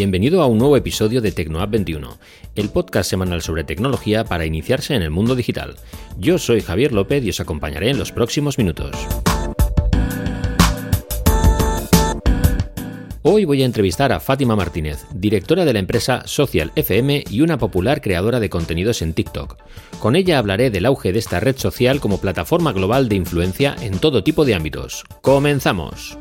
Bienvenido a un nuevo episodio de TecnoApp 21, el podcast semanal sobre tecnología para iniciarse en el mundo digital. Yo soy Javier López y os acompañaré en los próximos minutos. Hoy voy a entrevistar a Fátima Martínez, directora de la empresa Social FM y una popular creadora de contenidos en TikTok. Con ella hablaré del auge de esta red social como plataforma global de influencia en todo tipo de ámbitos. ¡Comenzamos!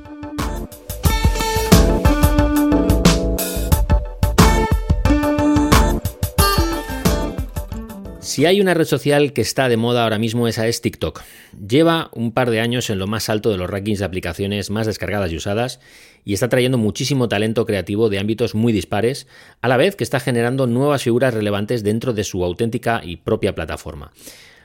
Si hay una red social que está de moda ahora mismo, esa es TikTok. Lleva un par de años en lo más alto de los rankings de aplicaciones más descargadas y usadas y está trayendo muchísimo talento creativo de ámbitos muy dispares, a la vez que está generando nuevas figuras relevantes dentro de su auténtica y propia plataforma.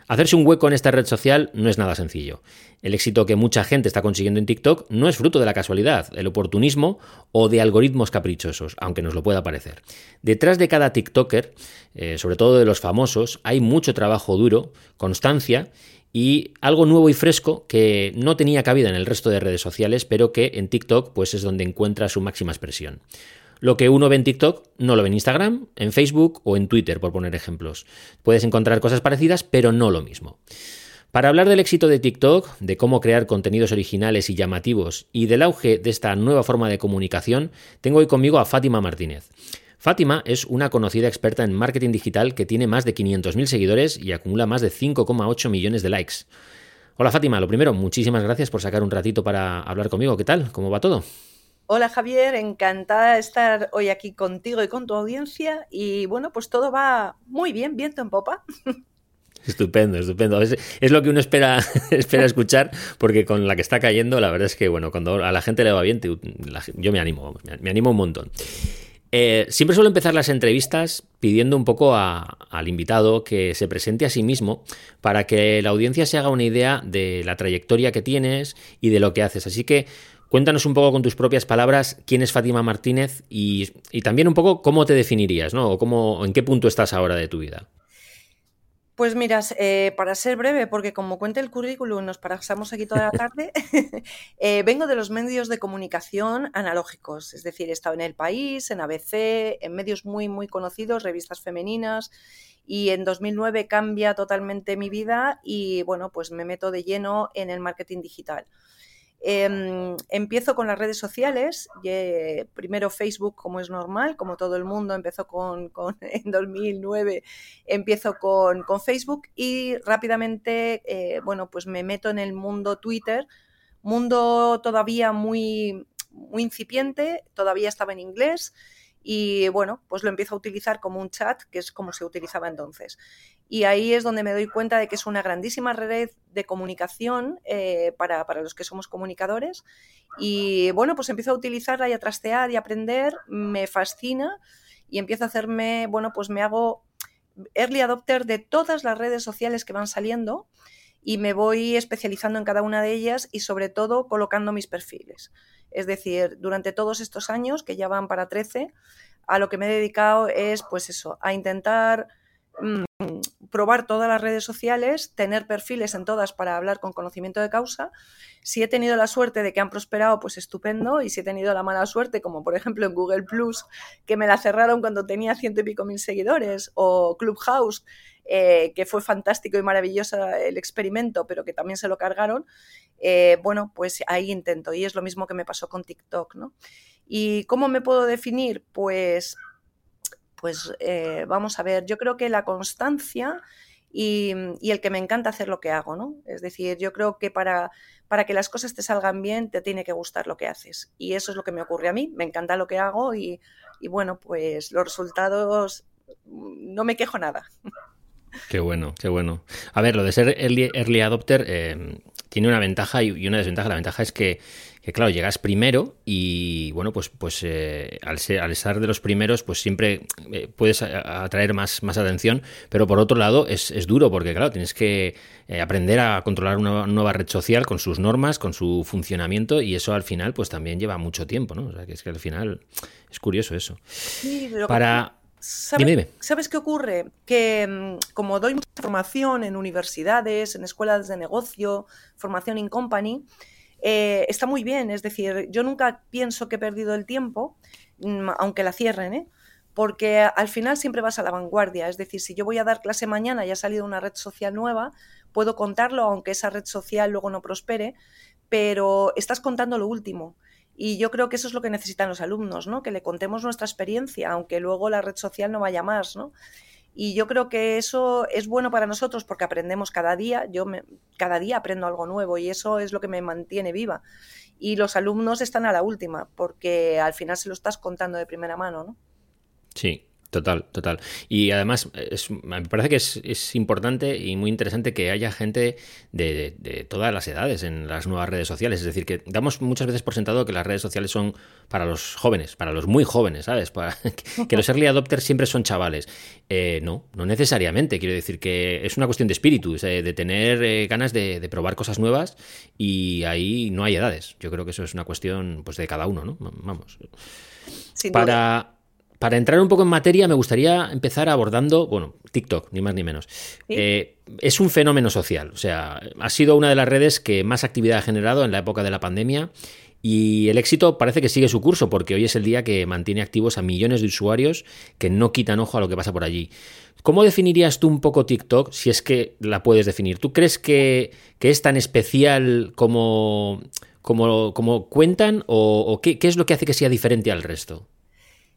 Hacerse un hueco en esta red social no es nada sencillo. El éxito que mucha gente está consiguiendo en TikTok no es fruto de la casualidad, del oportunismo o de algoritmos caprichosos, aunque nos lo pueda parecer. Detrás de cada TikToker, eh, sobre todo de los famosos, hay mucho trabajo duro, constancia y algo nuevo y fresco que no tenía cabida en el resto de redes sociales, pero que en TikTok pues es donde encuentra su máxima expresión. Lo que uno ve en TikTok no lo ve en Instagram, en Facebook o en Twitter, por poner ejemplos. Puedes encontrar cosas parecidas, pero no lo mismo. Para hablar del éxito de TikTok, de cómo crear contenidos originales y llamativos y del auge de esta nueva forma de comunicación, tengo hoy conmigo a Fátima Martínez. Fátima es una conocida experta en marketing digital que tiene más de 500.000 seguidores y acumula más de 5,8 millones de likes. Hola Fátima, lo primero, muchísimas gracias por sacar un ratito para hablar conmigo. ¿Qué tal? ¿Cómo va todo? Hola Javier, encantada de estar hoy aquí contigo y con tu audiencia. Y bueno, pues todo va muy bien, viento en popa. Estupendo, estupendo. Es, lo que uno espera, escuchar, porque con la que está cayendo, la verdad es que, bueno, cuando a la gente le va bien, yo me animo, me animo un montón. Eh, siempre suelo empezar las entrevistas pidiendo un poco al invitado que se presente a sí mismo para que la audiencia se haga una idea de la trayectoria que tienes y de lo que haces. Así que Cuéntanos un poco con tus propias palabras quién es Fátima Martínez y, también un poco cómo te definirías, ¿no? O cómo, en qué punto estás ahora de tu vida. Pues miras, eh, para ser breve, porque como cuenta el currículum, nos pasamos aquí toda la tarde, eh, vengo de los medios de comunicación analógicos, es decir, he estado en El País, en ABC, en medios muy, muy conocidos, revistas femeninas, y en 2009 cambia totalmente mi vida y, bueno, pues me meto de lleno en el marketing digital. Em, empiezo con las redes sociales, primero Facebook como es normal, como todo el mundo empezó con, en 2009, empiezo con, Facebook y rápidamente, eh, bueno, pues me meto en el mundo Twitter, mundo todavía muy incipiente, todavía estaba en inglés y bueno, pues lo empiezo a utilizar como un chat, que es como se utilizaba entonces. Y ahí es donde me doy cuenta de que es una grandísima red de comunicación eh, para, los que somos comunicadores. Y bueno, pues empiezo a utilizarla y a trastear y a aprender, me fascina y empiezo a hacerme, bueno, pues me hago early adopter de todas las redes sociales que van saliendo y me voy especializando en cada una de ellas y sobre todo colocando mis perfiles. Es decir, durante todos estos años, que ya van para 13, a lo que me he dedicado es, pues eso, a intentar probar todas las redes sociales, tener perfiles en todas para hablar con conocimiento de causa. Si he tenido la suerte de que han prosperado, pues estupendo. Y si he tenido la mala suerte, como por ejemplo en Google Plus, que me la cerraron cuando tenía ciento y pico mil seguidores, o Clubhouse, eh, que fue fantástico y maravilloso el experimento, pero que también se lo cargaron, eh, bueno, pues ahí intento. Y es lo mismo que me pasó con TikTok, ¿no? ¿Y cómo me puedo definir? Pues, pues eh, vamos a ver, yo creo que la constancia y, el que me encanta hacer lo que hago, ¿no? Es decir, yo creo que para, para que las cosas te salgan bien te tiene que gustar lo que haces. Y eso es lo que me ocurre a mí, me encanta lo que hago y, y bueno, pues los resultados no me quejo nada. Qué bueno, qué bueno. A ver, lo de ser early, adopter eh, tiene una ventaja y una desventaja. La ventaja es que, claro, llegas primero y, bueno, pues, pues eh, al, ser, al estar de los primeros, pues siempre eh, puedes atraer más, más atención, pero por otro lado es, duro porque, claro, tienes que aprender a controlar una nueva red social con sus normas, con su funcionamiento y eso al final, pues también lleva mucho tiempo, ¿no? O sea, que es que al final es curioso eso. Sí, Para... ¿Sabes qué ocurre? Que mm, como doy mucha formación en universidades, en escuelas de negocio, formación in company, eh, está muy bien. Es decir, yo nunca pienso que he perdido el tiempo. mm, aunque la cierren, ¿eh? porque al final siempre vas a la vanguardia. Es decir, si yo voy a dar clase mañana y ha salido una red social nueva, puedo contarlo, aunque esa red social luego no prospere, pero estás contando lo último. Y yo creo que eso es lo que necesitan los alumnos, ¿no? Que le contemos nuestra experiencia, aunque luego la red social no vaya más, ¿no? Y yo creo que eso es bueno para nosotros porque aprendemos cada día. Yo cada día aprendo algo nuevo y eso es lo que me mantiene viva. Y los alumnos están a la última porque al final se lo estás contando de primera mano, ¿no? Sí, Total, total. Y además, me parece que es, importante y muy interesante que haya gente de, todas las edades en las nuevas redes sociales. Es decir, que damos muchas veces por sentado que las redes sociales son para los jóvenes, para los muy jóvenes, ¿sabes? Para, que los early adopters siempre son chavales. Eh, no, no necesariamente. Quiero decir que es una cuestión de espíritu, de tener eh, ganas de, probar cosas nuevas y ahí no hay edades. Yo creo que eso es una cuestión pues de cada uno, ¿no? Vamos. para, para entrar un poco en materia, me gustaría empezar abordando, bueno, TikTok, ni más ni menos. Eh, es un fenómeno social, o sea, ha sido una de las redes que más actividad ha generado en la época de la pandemia y el éxito parece que sigue su curso porque hoy es el día que mantiene activos a millones de usuarios que no quitan ojo a lo que pasa por allí. ¿Cómo definirías tú un poco TikTok, si es que la puedes definir? ¿Tú crees que, es tan especial como, como, como cuentan o, qué es lo que hace que sea diferente al resto?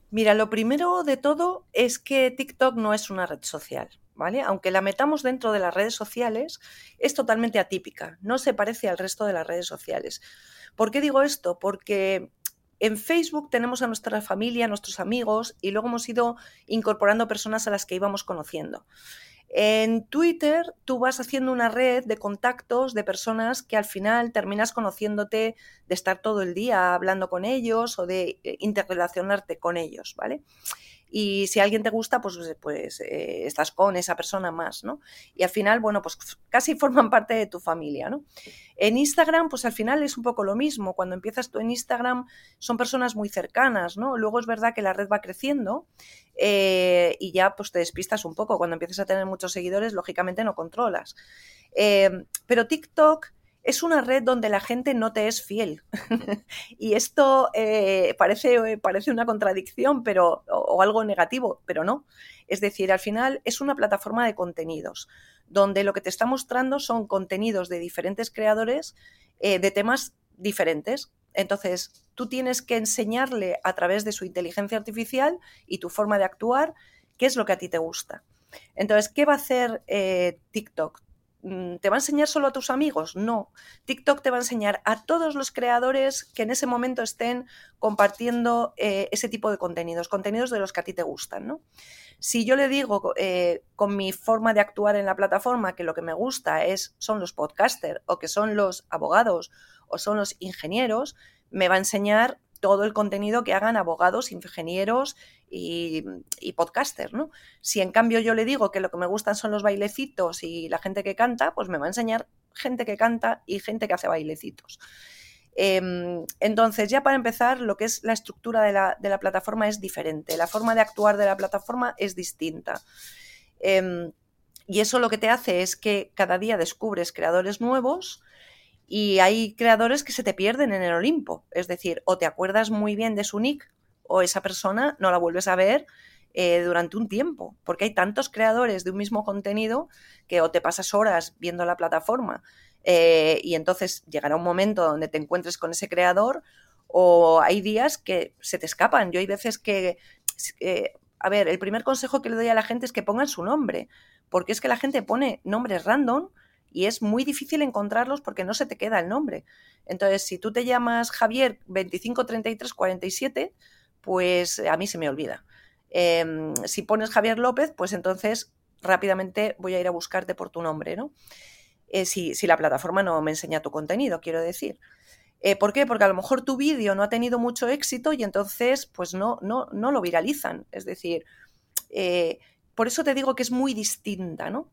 Mira, lo primero de todo es que TikTok no es una red social, ¿vale? Aunque la metamos dentro de las redes sociales, es totalmente atípica, no se parece al resto de las redes sociales. ¿Por qué digo esto? Porque en Facebook tenemos a nuestra familia, a nuestros amigos y luego hemos ido incorporando personas a las que íbamos conociendo. En Twitter tú vas haciendo una red de contactos de personas que al final terminas conociéndote de estar todo el día hablando con ellos o de eh, interrelacionarte con ellos, ¿vale? Y si alguien te gusta, pues, pues eh, estás con esa persona más, ¿no? Y al final, bueno, pues casi forman parte de tu familia, ¿no? En Instagram, pues al final es un poco lo mismo. Cuando empiezas tú en Instagram, son personas muy cercanas, ¿no? Luego es verdad que la red va creciendo eh, y ya pues te despistas un poco. Cuando empiezas a tener muchos seguidores, lógicamente no controlas. Eh, pero TikTok es una red donde la gente no te es fiel. y esto eh, parece, parece una contradicción pero, o, algo negativo, pero no. Es decir, al final es una plataforma de contenidos, donde lo que te está mostrando son contenidos de diferentes creadores eh, de temas diferentes. Entonces, tú tienes que enseñarle a través de su inteligencia artificial y tu forma de actuar qué es lo que a ti te gusta. Entonces, ¿qué va a hacer eh, TikTok? Mm, ¿Te va a enseñar solo a tus amigos? No. TikTok te va a enseñar a todos los creadores que en ese momento estén compartiendo eh, ese tipo de contenidos, contenidos de los que a ti te gustan. Si yo le digo eh, con mi forma de actuar en la plataforma que lo que me gusta es, son los podcasters o que son los abogados o son los ingenieros, me va a enseñar todo el contenido que hagan abogados, ingenieros y, y podcasters, ¿no? Si en cambio yo le digo que lo que me gustan son los bailecitos y la gente que canta, pues me va a enseñar gente que canta y gente que hace bailecitos. Em, entonces, ya para empezar, lo que es la estructura de la, plataforma es diferente, la forma de actuar de la plataforma es distinta. Em, y eso lo que te hace es que cada día descubres creadores nuevos y hay creadores que se te pierden en el Olimpo. Es decir, o te acuerdas muy bien de su nick o esa persona no la vuelves a ver eh, durante un tiempo, porque hay tantos creadores de un mismo contenido que o te pasas horas viendo la plataforma eh, y entonces llegará un momento donde te encuentres con ese creador o hay días que se te escapan. Yo hay veces que, eh, a ver, el primer consejo que le doy a la gente es que pongan su nombre, porque es que la gente pone nombres random y es muy difícil encontrarlos porque no se te queda el nombre. Entonces, si tú te llamas Javier 253347, pues a mí se me olvida. Em, si pones Javier López, pues entonces rápidamente voy a ir a buscarte por tu nombre, ¿no? Eh, si, la plataforma no me enseña tu contenido, quiero decir. Eh, ¿Por qué? Porque a lo mejor tu vídeo no ha tenido mucho éxito y entonces pues no, no, no lo viralizan. Es decir, eh, por eso te digo que es muy distinta, ¿no?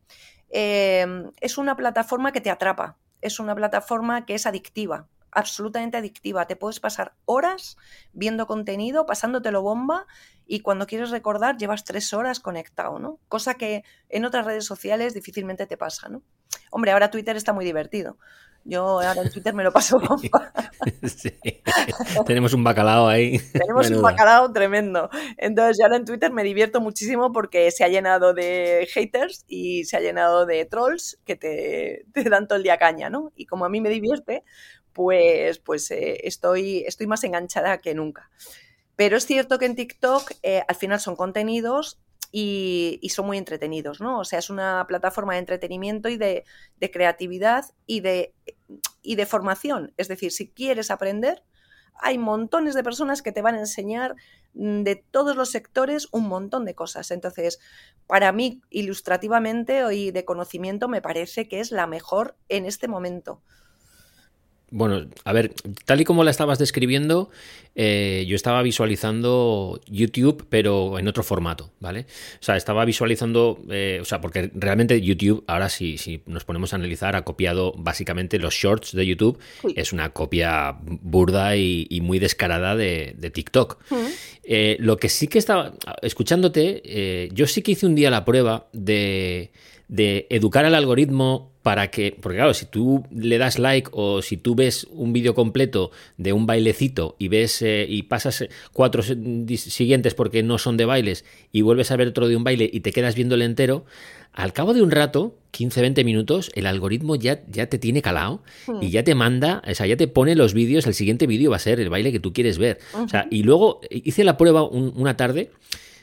Em, es una plataforma que te atrapa, es una plataforma que es adictiva, absolutamente adictiva. Te puedes pasar horas viendo contenido, pasándotelo bomba y cuando quieres recordar llevas tres horas conectado, ¿no? Cosa que en otras redes sociales difícilmente te pasa, ¿no? Hombre, ahora Twitter está muy divertido. Yo ahora en Twitter me lo paso con sí. Tenemos un bacalao ahí. Tenemos un bacalao tremendo. Entonces, yo ahora en Twitter me divierto muchísimo porque se ha llenado de haters y se ha llenado de trolls que te, te dan todo el día caña, ¿no? Y como a mí me divierte, pues, pues eh, estoy, estoy más enganchada que nunca. Pero es cierto que en TikTok eh, al final son contenidos y, son muy entretenidos, ¿no? O sea, es una plataforma de entretenimiento y de, creatividad y de, y de formación. Es decir, si quieres aprender, hay montones de personas que te van a enseñar mm, de todos los sectores un montón de cosas. Entonces, para mí, ilustrativamente y de conocimiento, me parece que es la mejor en este momento. Bueno, a ver, tal y como la estabas describiendo, eh, yo estaba visualizando YouTube, pero en otro formato, ¿vale? O sea, estaba visualizando, eh, o sea, porque realmente YouTube, ahora sí, si nos ponemos a analizar, ha copiado básicamente los shorts de YouTube, es una copia burda y, muy descarada de, TikTok. Eh, lo que sí que estaba, escuchándote, yo sí que hice un día la prueba de, de educar al algoritmo para que, porque claro, si tú le das like o si tú ves un vídeo completo de un bailecito y ves eh, y pasas cuatro siguientes porque no son de bailes y vuelves a ver otro de un baile y te quedas viendo el entero, al cabo de un rato, 15, 20 minutos, el algoritmo ya, ya te tiene calado hmm. y ya te manda, o sea, ya te pone los vídeos, el siguiente vídeo va a ser el baile que tú quieres ver. O sea, y luego hice la prueba una tarde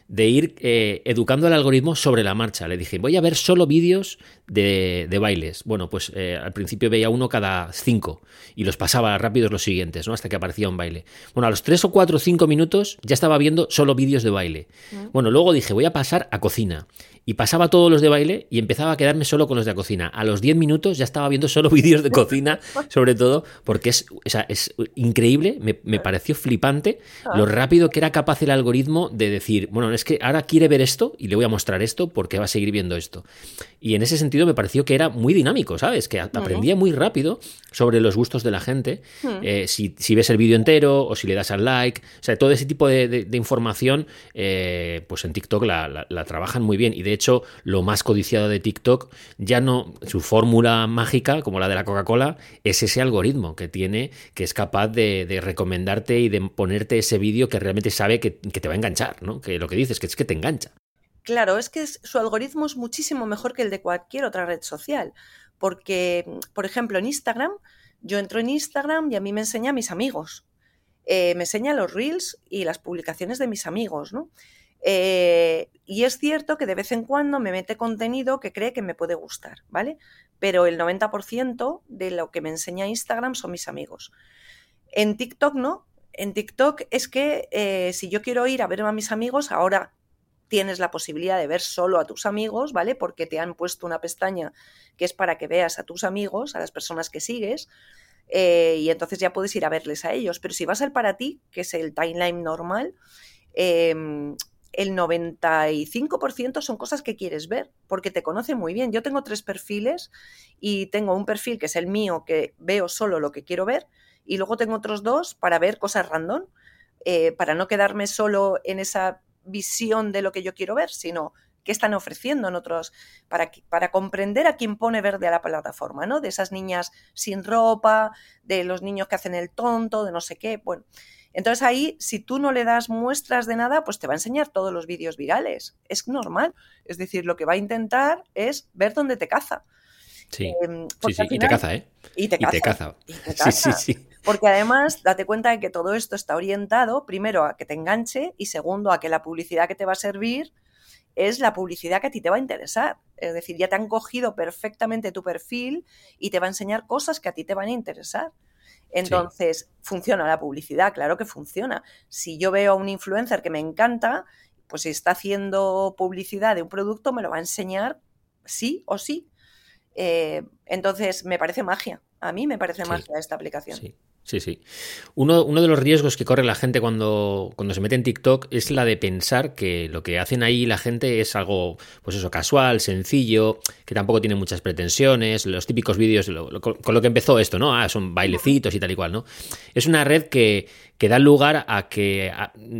de ir eh, educando al algoritmo sobre la marcha. Le dije, voy a ver solo vídeos de, bailes. Bueno, pues eh, al principio veía uno cada cinco y los pasaba rápidos los siguientes, ¿no? Hasta que aparecía un baile. Bueno, a los tres o cuatro o cinco minutos ya estaba viendo solo vídeos de baile. Mm. Bueno, luego dije, voy a pasar a cocina y pasaba todos los de baile y empezaba a quedarme solo con los de cocina. A los 10 minutos ya estaba viendo solo vídeos de cocina, sobre todo, porque es, es increíble, me, pareció flipante ah. lo rápido que era capaz el algoritmo de decir, bueno, es que ahora quiere ver esto y le voy a mostrar esto porque va a seguir viendo esto. Y en ese sentido me pareció que era muy dinámico, ¿sabes? Que aprendía muy rápido sobre los gustos de la gente. Eh, si, ves el vídeo entero o si le das al like, o sea, todo ese tipo de, información, eh, pues en TikTok la, la trabajan muy bien. Y de de hecho, lo más codiciado de TikTok, ya no su fórmula mágica, como la de la Coca-Cola, es ese algoritmo que tiene, que es capaz de, recomendarte y de ponerte ese vídeo que realmente sabe que, te va a enganchar, ¿no? Que lo que dices, que es que te engancha. Claro, es que su algoritmo es muchísimo mejor que el de cualquier otra red social. Porque, por ejemplo, en Instagram, yo entro en Instagram y a mí me enseña a mis amigos. Eh, me enseña los reels y las publicaciones de mis amigos, ¿no? Eh, y es cierto que de vez en cuando me mete contenido que cree que me puede gustar, ¿vale? Pero el 90% de lo que me enseña Instagram son mis amigos. En TikTok no. En TikTok es que eh, si yo quiero ir a ver a mis amigos, ahora tienes la posibilidad de ver solo a tus amigos, ¿vale? Porque te han puesto una pestaña que es para que veas a tus amigos, a las personas que sigues, eh, y entonces ya puedes ir a verles a ellos. Pero si vas al para ti, que es el timeline normal, eh, el 95% son cosas que quieres ver, porque te conocen muy bien. Yo tengo tres perfiles y tengo un perfil que es el mío, que veo solo lo que quiero ver, y luego tengo otros dos para ver cosas random, eh, para no quedarme solo en esa visión de lo que yo quiero ver, sino qué están ofreciendo en otros, para, para comprender a quién pone verde a la plataforma, ¿no? De esas niñas sin ropa, de los niños que hacen el tonto, de no sé qué, bueno. Entonces ahí, si tú no le das muestras de nada, pues te va a enseñar todos los vídeos virales. Es normal. Es decir, lo que va a intentar es ver dónde te caza. Sí, em, sí, sí. y te caza, ¿eh? Y te caza. Y te caza. Sí, sí, sí. Porque además, date cuenta de que todo esto está orientado, primero, a que te enganche y segundo, a que la publicidad que te va a servir es la publicidad que a ti te va a interesar. Es decir, ya te han cogido perfectamente tu perfil y te va a enseñar cosas que a ti te van a interesar. Entonces, ¿funciona la publicidad? Claro que funciona. Si yo veo a un influencer que me encanta, pues si está haciendo publicidad de un producto, me lo va a enseñar sí o sí. Eh, entonces, me parece magia. A mí me parece magia esta aplicación. Sí. Sí, sí. Uno, uno, de los riesgos que corre la gente cuando, cuando se mete en TikTok es la de pensar que lo que hacen ahí la gente es algo, pues eso, casual, sencillo, que tampoco tiene muchas pretensiones, los típicos vídeos, con lo que empezó esto, ¿no? Ah, son bailecitos y tal y cual, ¿no? Es una red que, que dan lugar a que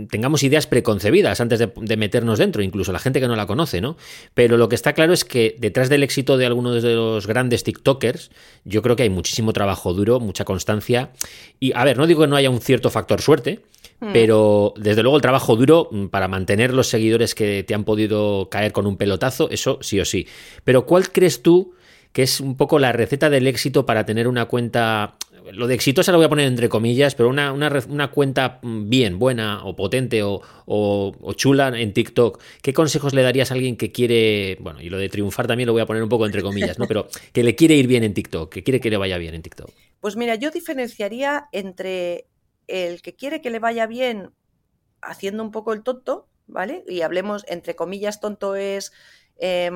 tengamos ideas preconcebidas antes de, meternos dentro, incluso la gente que no la conoce, ¿no? Pero lo que está claro es que detrás del éxito de algunos de los grandes TikTokers, yo creo que hay muchísimo trabajo duro, mucha constancia. Y a ver, no digo que no haya un cierto factor suerte, hmm. pero desde luego el trabajo duro mm, para mantener los seguidores que te han podido caer con un pelotazo, eso sí o sí. Pero ¿cuál crees tú que es un poco la receta del éxito para tener una cuenta lo de exitosa lo voy a poner entre comillas, pero una, una, cuenta bien, buena o potente o, o, chula en TikTok, ¿qué consejos le darías a alguien que quiere, bueno, y lo de triunfar también lo voy a poner un poco entre comillas, ¿no? Pero que le quiere ir bien en TikTok, que quiere que le vaya bien en TikTok. Pues mira, yo diferenciaría entre el que quiere que le vaya bien haciendo un poco el tonto, ¿vale? Y hablemos, entre comillas, tonto es eh,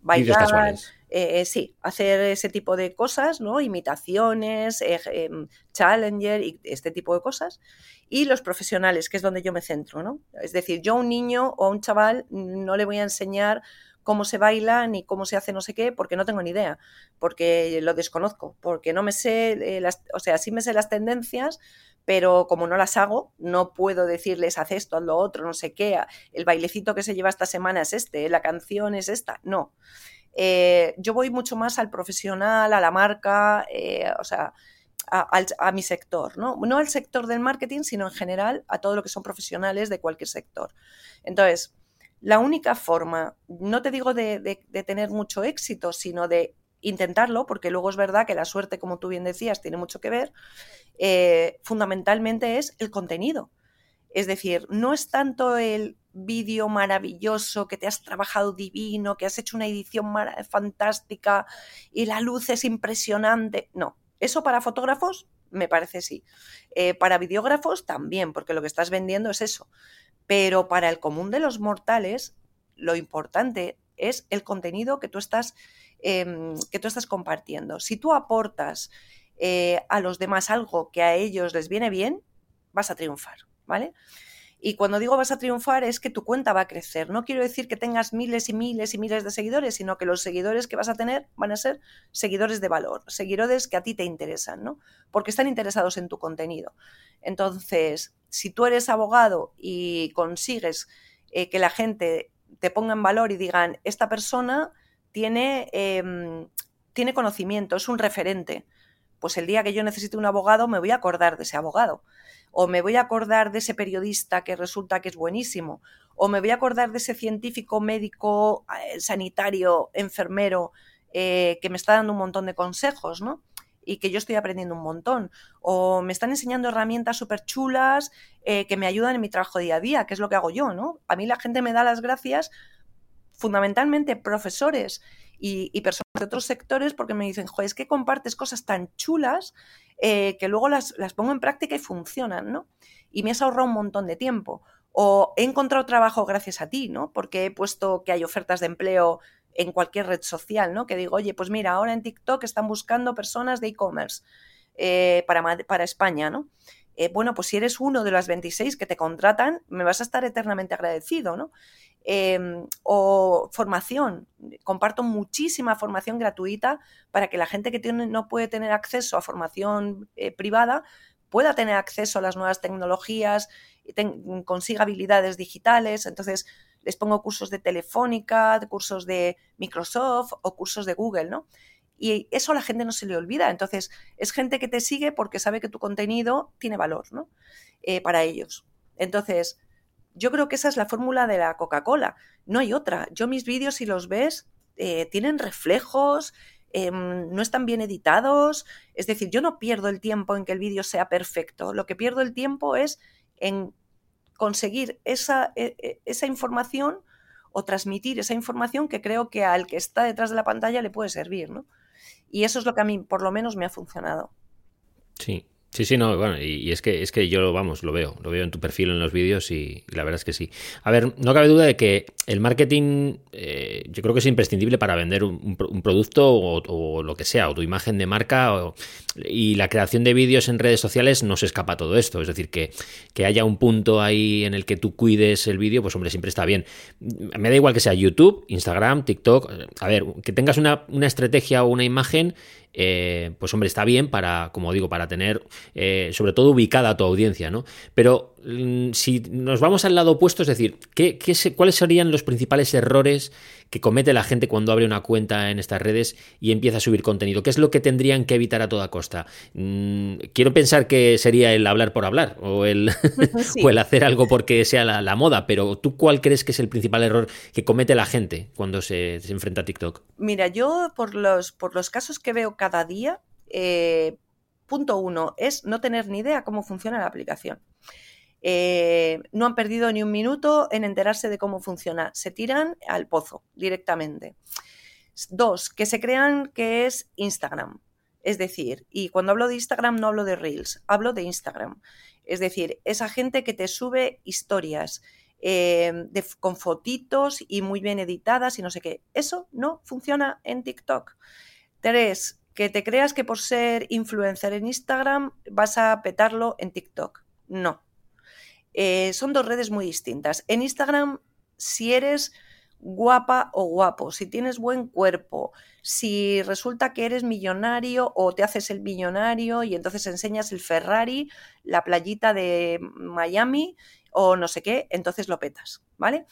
bailar, eh, sí, hacer ese tipo de cosas, ¿no? Imitaciones, eh, em, challenger y este tipo de cosas. Y los profesionales, que es donde yo me centro, ¿no? Es decir, yo a un niño o a un chaval no le voy a enseñar cómo se baila ni cómo se hace no sé qué, porque no tengo ni idea, porque lo desconozco, porque no me sé, eh, las, o sea, sí me sé las tendencias, pero como no las hago, no puedo decirles haz esto, haz lo otro, no sé qué, el bailecito que se lleva esta semana es este, la canción es esta, no. Eh, yo voy mucho más al profesional, a la marca, eh, o sea, a, mi sector, ¿no? No al sector del marketing, sino en general a todo lo que son profesionales de cualquier sector. Entonces, la única forma, no te digo de, tener mucho éxito, sino de intentarlo, porque luego es verdad que la suerte, como tú bien decías, tiene mucho que ver, eh, fundamentalmente es el contenido. Es decir, no es tanto el vídeo maravilloso, que te has trabajado divino, que has hecho una edición fantástica y la luz es impresionante. No, eso para fotógrafos me parece sí. Eh, para videógrafos también, porque lo que estás vendiendo es eso. Pero para el común de los mortales, lo importante es el contenido que tú estás, em, que tú estás compartiendo. Si tú aportas eh, a los demás algo que a ellos les viene bien, vas a triunfar, ¿vale? Y cuando digo vas a triunfar es que tu cuenta va a crecer. No quiero decir que tengas miles y miles y miles de seguidores, sino que los seguidores que vas a tener van a ser seguidores de valor, seguidores que a ti te interesan, ¿no? Porque están interesados en tu contenido. Entonces, si tú eres abogado y consigues eh, que la gente te ponga en valor y digan, esta persona tiene, em, tiene conocimiento, es un referente, pues el día que yo necesite un abogado me voy a acordar de ese abogado o me voy a acordar de ese periodista que resulta que es buenísimo, o me voy a acordar de ese científico, médico, eh, sanitario, enfermero, eh, que me está dando un montón de consejos, ¿no? Y que yo estoy aprendiendo un montón. O me están enseñando herramientas súper chulas eh, que me ayudan en mi trabajo día a día, que es lo que hago yo, ¿no? A mí la gente me da las gracias, fundamentalmente profesores y, personas de otros sectores porque me dicen, joder, es que compartes cosas tan chulas eh, que luego las, las, pongo en práctica y funcionan, ¿no? Y me has ahorrado un montón de tiempo. O he encontrado trabajo gracias a ti, ¿no? Porque he puesto que hay ofertas de empleo en cualquier red social, ¿no? Que digo, oye, pues mira, ahora en TikTok están buscando personas de e-commerce eh, para, para España, ¿no? Eh, bueno, pues si eres uno de las 26 que te contratan, me vas a estar eternamente agradecido, ¿no? Em, o formación. Comparto muchísima formación gratuita para que la gente que tiene, no puede tener acceso a formación eh, privada pueda tener acceso a las nuevas tecnologías, consiga habilidades digitales. Entonces, les pongo cursos de Telefónica, cursos de Microsoft o cursos de Google, ¿no? Y eso a la gente no se le olvida. Entonces, es gente que te sigue porque sabe que tu contenido tiene valor, ¿no? Eh, para ellos. Entonces, yo creo que esa es la fórmula de la Coca-Cola. No hay otra. Yo mis vídeos, si los ves, eh, tienen reflejos, em, no están bien editados. Es decir, yo no pierdo el tiempo en que el vídeo sea perfecto. Lo que pierdo el tiempo es en conseguir esa, e, e, esa información o transmitir esa información que creo que al que está detrás de la pantalla le puede servir, ¿no? Y eso es lo que a mí, por lo menos, me ha funcionado. Sí, Sí, sí, no, bueno, y, es que es que yo, vamos, lo veo, lo veo en tu perfil en los vídeos y, la verdad es que sí. A ver, no cabe duda de que el marketing eh, yo creo que es imprescindible para vender un, producto o, lo que sea, o tu imagen de marca, y la creación de vídeos en redes sociales no se escapa todo esto, es decir, que, que haya un punto ahí en el que tú cuides el vídeo, pues hombre, siempre está bien. Me da igual que sea YouTube, Instagram, TikTok, a ver, que tengas una, una estrategia o una imagen eh, pues hombre, está bien para, como digo, para tener eh, sobre todo ubicada a tu audiencia, ¿no? Pero si nos vamos al lado opuesto, es decir, ¿qué, ¿cuáles serían los principales errores que comete la gente cuando abre una cuenta en estas redes y empieza a subir contenido? ¿Qué es lo que tendrían que evitar a toda costa? Mm, quiero pensar que sería el hablar por hablar o el, o el hacer algo porque sea la, moda, pero ¿tú cuál crees que es el principal error que comete la gente cuando se, enfrenta a TikTok? Mira, yo por los, por los casos que veo cada día, eh, punto uno es no tener ni idea cómo funciona la aplicación. Eh, no han perdido ni un minuto en enterarse de cómo funciona. Se tiran al pozo directamente. Dos, que se crean que es Instagram. Es decir, y cuando hablo de Instagram no hablo de Reels, hablo de Instagram. Es decir, esa gente que te sube historias eh, con fotitos y muy bien editadas y no sé qué. Eso no funciona en TikTok. Tres, que te creas que por ser influencer en Instagram vas a petarlo en TikTok. No. Eh, son dos redes muy distintas. En Instagram, si eres guapa o guapo, si tienes buen cuerpo, si resulta que eres millonario o te haces el millonario y entonces enseñas el Ferrari, la playita de Miami o no sé qué, entonces lo petas, ¿vale?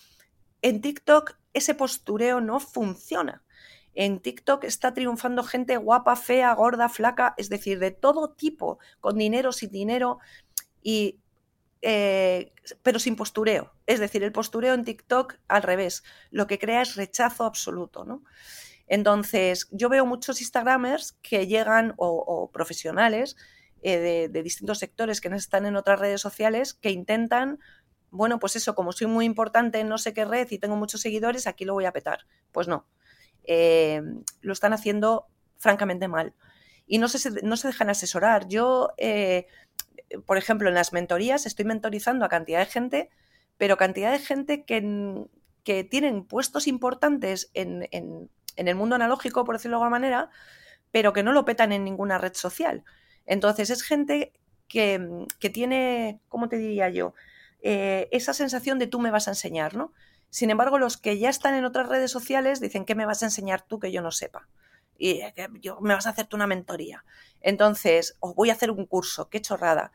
En TikTok ese postureo no funciona. En TikTok está triunfando gente guapa, fea, gorda, flaca, es decir, de todo tipo, con dinero, sin dinero, y eh, pero sin postureo. Es decir, el postureo en TikTok al revés, lo que crea es rechazo absoluto. ¿no? Entonces, yo veo muchos Instagramers que llegan, o, profesionales eh, de, distintos sectores que no están en otras redes sociales, que intentan, bueno, pues eso, como soy muy importante en no sé qué red y tengo muchos seguidores, aquí lo voy a petar. Pues no, eh, lo están haciendo francamente mal. Y no se, no se dejan asesorar. Yo por ejemplo, en las mentorías estoy mentorizando a cantidad de gente, pero cantidad de gente que, que tienen puestos importantes en, el mundo analógico, por decirlo de alguna manera, pero que no lo petan en ninguna red social. Entonces es gente que, tiene, ¿cómo te diría yo? Eh, esa sensación de tú me vas a enseñar, ¿no? Sin embargo, los que ya están en otras redes sociales dicen, ¿qué me vas a enseñar tú que yo no sepa? Y yo, me vas a hacerte una mentoría. Entonces, os voy a hacer un curso, qué chorrada.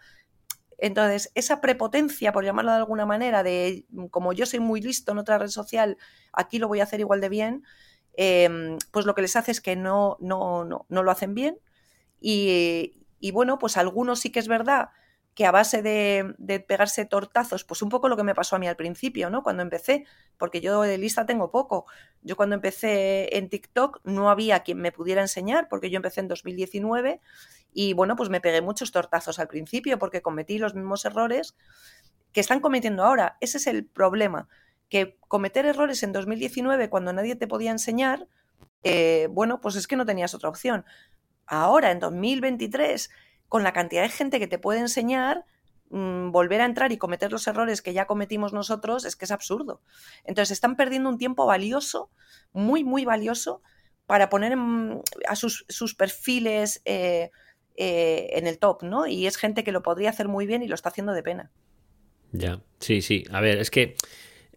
Entonces, esa prepotencia, por llamarlo de alguna manera, de como yo soy muy listo en otra red social, aquí lo voy a hacer igual de bien, em, pues lo que les hace es que no, no, no, no lo hacen bien. Y, y, bueno, pues algunos sí que es verdad que a base de, pegarse tortazos, pues un poco lo que me pasó a mí al principio, ¿no? Cuando empecé, porque yo de lista tengo poco. Yo cuando empecé en TikTok no había quien me pudiera enseñar, porque yo empecé en 2019 y bueno, pues me pegué muchos tortazos al principio porque cometí los mismos errores que están cometiendo ahora. Ese es el problema, que cometer errores en 2019 cuando nadie te podía enseñar, eh, bueno, pues es que no tenías otra opción. Ahora, en 2023, con la cantidad de gente que te puede enseñar, mm, volver a entrar y cometer los errores que ya cometimos nosotros es que es absurdo. Entonces están perdiendo un tiempo valioso, muy, muy valioso, para poner a sus, perfiles eh, eh, en el top, ¿no? Y es gente que lo podría hacer muy bien y lo está haciendo de pena. Ya, sí, sí. A ver, es que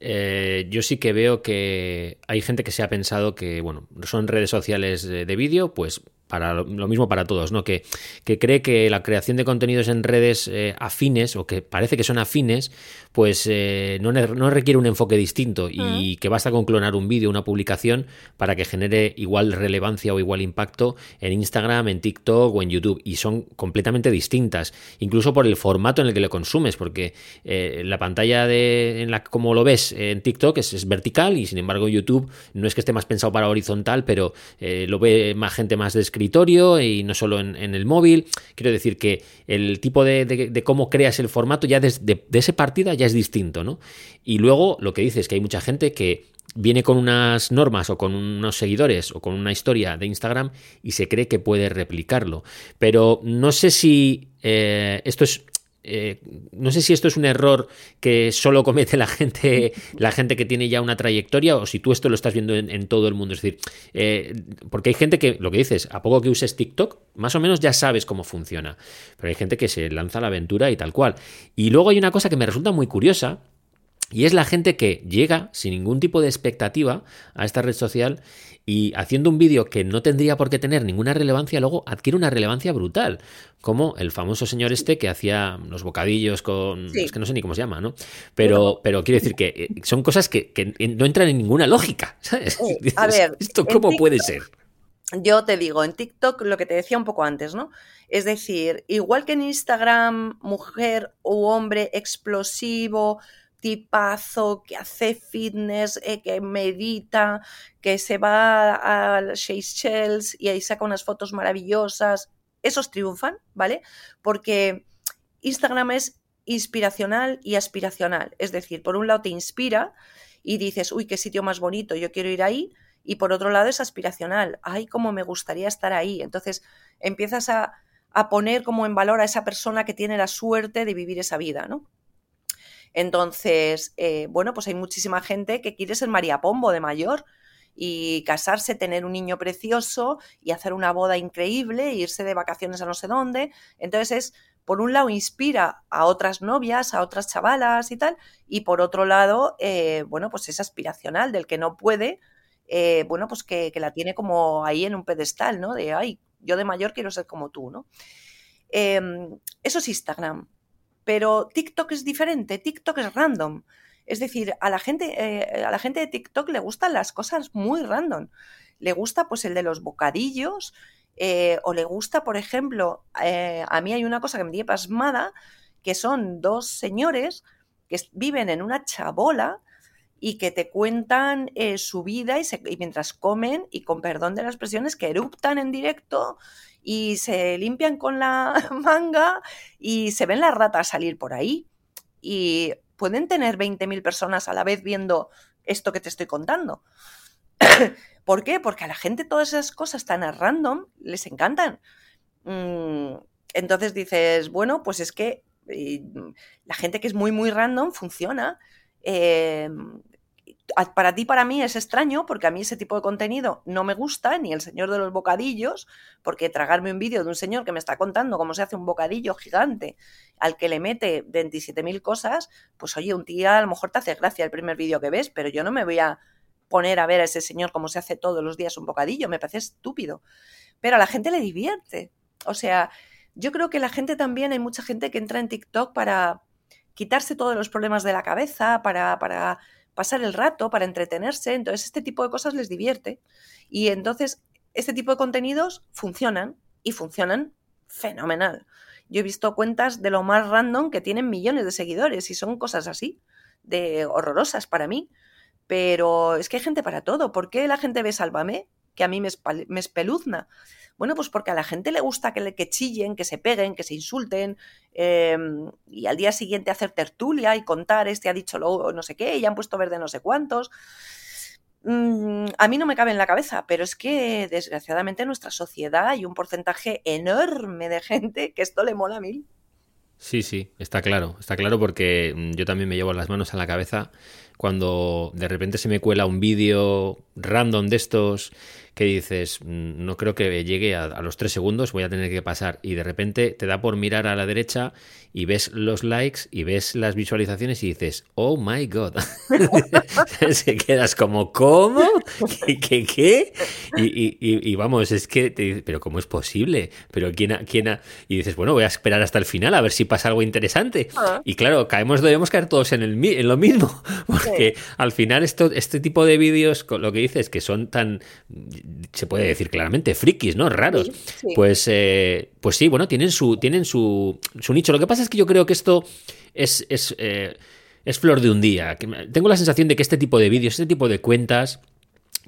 eh, yo sí que veo que hay gente que se ha pensado que, bueno, son redes sociales de vídeo, pues para lo mismo para todos, ¿no? Que, que cree que la creación de contenidos en redes eh, afines, o que parece que son afines, pues eh, no, no, requiere un enfoque distinto y que basta con clonar un vídeo, una publicación, para que genere igual relevancia o igual impacto en Instagram, en TikTok o en YouTube. Y son completamente distintas, incluso por el formato en el que lo consumes, porque eh, la pantalla de, en la como lo ves en TikTok es, es, vertical y sin embargo YouTube no es que esté más pensado para horizontal, pero lo ve más gente más descrita y no solo en, el móvil. Quiero decir que el tipo de, cómo creas el formato ya desde de, esa partida ya es distinto, ¿no? Y luego lo que dices es que hay mucha gente que viene con unas normas o con unos seguidores o con una historia de Instagram y se cree que puede replicarlo. Pero no sé si eh, esto es eh, no sé si esto es un error que solo comete la gente, la gente que tiene ya una trayectoria, o si tú esto lo estás viendo en, todo el mundo. Es decir, eh, porque hay gente que, lo que dices, a poco que uses TikTok, más o menos ya sabes cómo funciona. Pero hay gente que se lanza a la aventura y tal cual. Y luego hay una cosa que me resulta muy curiosa, Y es la gente que llega sin ningún tipo de expectativa a esta red social y haciendo un vídeo que no tendría por qué tener ninguna relevancia, luego adquiere una relevancia brutal, como el famoso señor este que hacía los bocadillos con... Es que no sé ni cómo se llama, ¿no? Pero, pero quiero decir que eh, son cosas que, no entran en ninguna lógica, ¿sabes? A ver, ¿esto cómo puede ser? Yo te digo, en TikTok lo que te decía un poco antes, ¿no? Es decir, igual que en Instagram, mujer u hombre explosivo, tipazo, que hace fitness, eh, que medita, que se va a Seychelles y ahí saca unas fotos maravillosas. Esos triunfan, ¿vale? Porque Instagram es inspiracional y aspiracional. Es decir, por un lado te inspira y dices, uy, qué sitio más bonito, yo quiero ir ahí. Y por otro lado es aspiracional, ay, cómo me gustaría estar ahí. Entonces empiezas a, a poner como en valor a esa persona que tiene la suerte de vivir esa vida, ¿no? Entonces, eh, bueno, pues hay muchísima gente que quiere ser María Pombo de mayor y casarse, tener un niño precioso y hacer una boda increíble, irse de vacaciones a no sé dónde. Entonces es, por un lado, inspira a otras novias, a otras chavalas y tal, y por otro lado, eh, bueno, pues es aspiracional del que no puede, eh, bueno, pues que, la tiene como ahí en un pedestal, ¿no? De, ay, yo de mayor quiero ser como tú, ¿no? Em, eso es Instagram. Pero TikTok es diferente, TikTok es random. Es decir, a la gente, eh, a la gente de TikTok le gustan las cosas muy random. Le gusta pues el de los bocadillos, eh, o le gusta, por ejemplo, eh, a mí hay una cosa que me tiene pasmada, que son dos señores que viven en una chabola y que te cuentan su vida y, mientras comen, y con perdón de las expresiones, que eruptan en directo y se limpian con la manga y se ven las ratas salir por ahí. Y pueden tener 20.000 personas a la vez viendo esto que te estoy contando. ¿Por qué? Porque a la gente todas esas cosas tan a random les encantan. Mm, entonces dices, bueno, pues es que la gente que es muy, muy random funciona. Eh, para ti, para mí es extraño, porque a mí ese tipo de contenido no me gusta, ni el señor de los bocadillos, porque tragarme un vídeo de un señor que me está contando cómo se hace un bocadillo gigante al que le mete 27.000 cosas, pues oye, un día a lo mejor te hace gracia el primer vídeo que ves, pero yo no me voy a poner a ver a ese señor cómo se hace todos los días un bocadillo, me parece estúpido. Pero a la gente le divierte. O sea, yo creo que la gente también, hay mucha gente que entra en TikTok para quitarse todos los problemas de la cabeza, para, para pasar el rato, para entretenerse. Entonces, este tipo de cosas les divierte. Y entonces, este tipo de contenidos funcionan y funcionan fenomenal. Yo he visto cuentas de lo más random que tienen millones de seguidores y son cosas así, de horrorosas para mí. Pero es que hay gente para todo. ¿Por qué la gente ve Sálvame? Que a mí me, espeluzna. Bueno, pues porque a la gente le gusta que, que chillen, que se peguen, que se insulten, em, y al día siguiente hacer tertulia y contar, este ha dicho lo no sé qué, y han puesto verde no sé cuántos. Mm, a mí no me cabe en la cabeza, pero es que desgraciadamente en nuestra sociedad hay un porcentaje enorme de gente que esto le mola a mil. Sí, sí, está claro, está claro porque mm, yo también me llevo las manos a la cabeza cuando de repente se me cuela un vídeo random de estos que dices, mm, no creo que llegue a, los tres segundos, voy a tener que pasar. Y de repente te da por mirar a la derecha y ves los likes y ves las visualizaciones y dices, oh my god. Se quedas como, ¿cómo? ¿Qué? ¿Qué? qué? Y, vamos, es que, pero ¿cómo es posible? Pero ¿quién quién Y dices, bueno, voy a esperar hasta el final a ver si pasa algo interesante. Ah. Y claro, caemos, debemos caer todos en, el, en lo mismo. Porque al final esto, este tipo de vídeos, lo que dices, que son tan se puede decir claramente, frikis, ¿no? Raros. Pues, eh, pues sí, bueno, tienen su, tienen su, su, nicho. Lo que pasa es que yo creo que esto es, es, eh, es flor de un día. Tengo la sensación de que este tipo de vídeos, este tipo de cuentas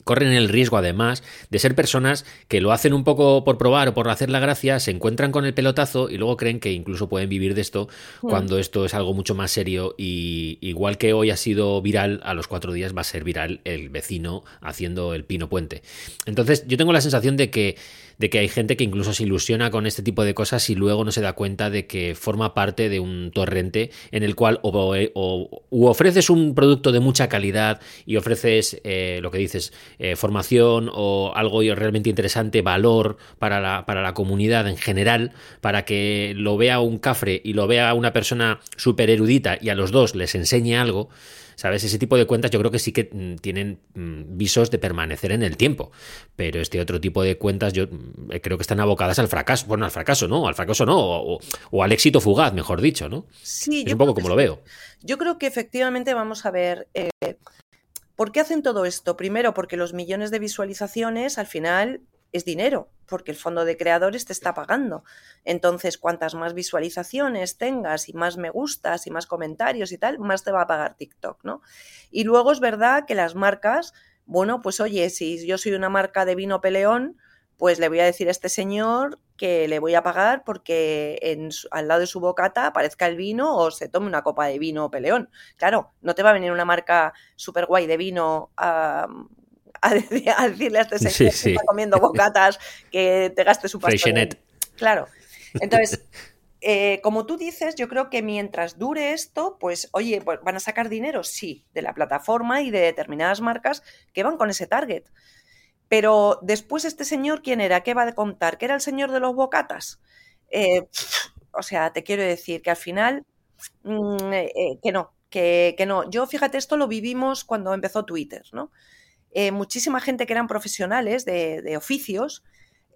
corren el riesgo además de ser personas que lo hacen un poco por probar o por hacer la gracia, se encuentran con el pelotazo y luego creen que incluso pueden vivir de esto hmm. cuando esto es algo mucho más serio y igual que hoy ha sido viral, a los cuatro días va a ser viral el vecino haciendo el pino puente. Entonces yo tengo la sensación de que de que hay gente que incluso se ilusiona con este tipo de cosas y luego no se da cuenta de que forma parte de un torrente en el cual o, ofreces un producto de mucha calidad y ofreces eh, lo que dices, eh, formación o algo realmente interesante, valor para la, para la comunidad en general, para que lo vea un cafre y lo vea una persona súper erudita y a los dos les enseñe algo ¿Sabes? Ese tipo de cuentas yo creo que sí que mm, tienen mm, visos de permanecer en el tiempo. Pero este otro tipo de cuentas yo mm, creo que están abocadas al fracaso. Bueno, al fracaso no, al fracaso no, o, al éxito fugaz, mejor dicho, ¿no? Sí, es un poco como lo veo. Yo creo que efectivamente vamos a ver. Eh, ¿Por qué hacen todo esto? Primero, porque los millones de visualizaciones al final es dinero, porque el fondo de creadores te está pagando. Entonces, cuantas más visualizaciones tengas y más me gustas y más comentarios y tal, más te va a pagar TikTok, ¿no? Y luego es verdad que las marcas, bueno, pues oye, si yo soy una marca de vino peleón, pues le voy a decir a este señor que le voy a pagar porque en, al lado de su bocata aparezca el vino o se tome una copa de vino peleón. Claro, no te va a venir una marca súper guay de vino a, a, decirle a este señor que está comiendo bocatas que te gaste su pastel. Claro. Entonces, eh, como tú dices, yo creo que mientras dure esto, pues oye, pues, van a sacar dinero, sí, de la plataforma y de determinadas marcas que van con ese target. Pero después este señor, ¿quién era? ¿Qué va a contar? ¿Que era el señor de los bocatas? Eh, o sea, te quiero decir que al final, mm, eh, que no, que, que, no. Yo, fíjate, esto lo vivimos cuando empezó Twitter, ¿no? Eh, muchísima gente que eran profesionales de, oficios,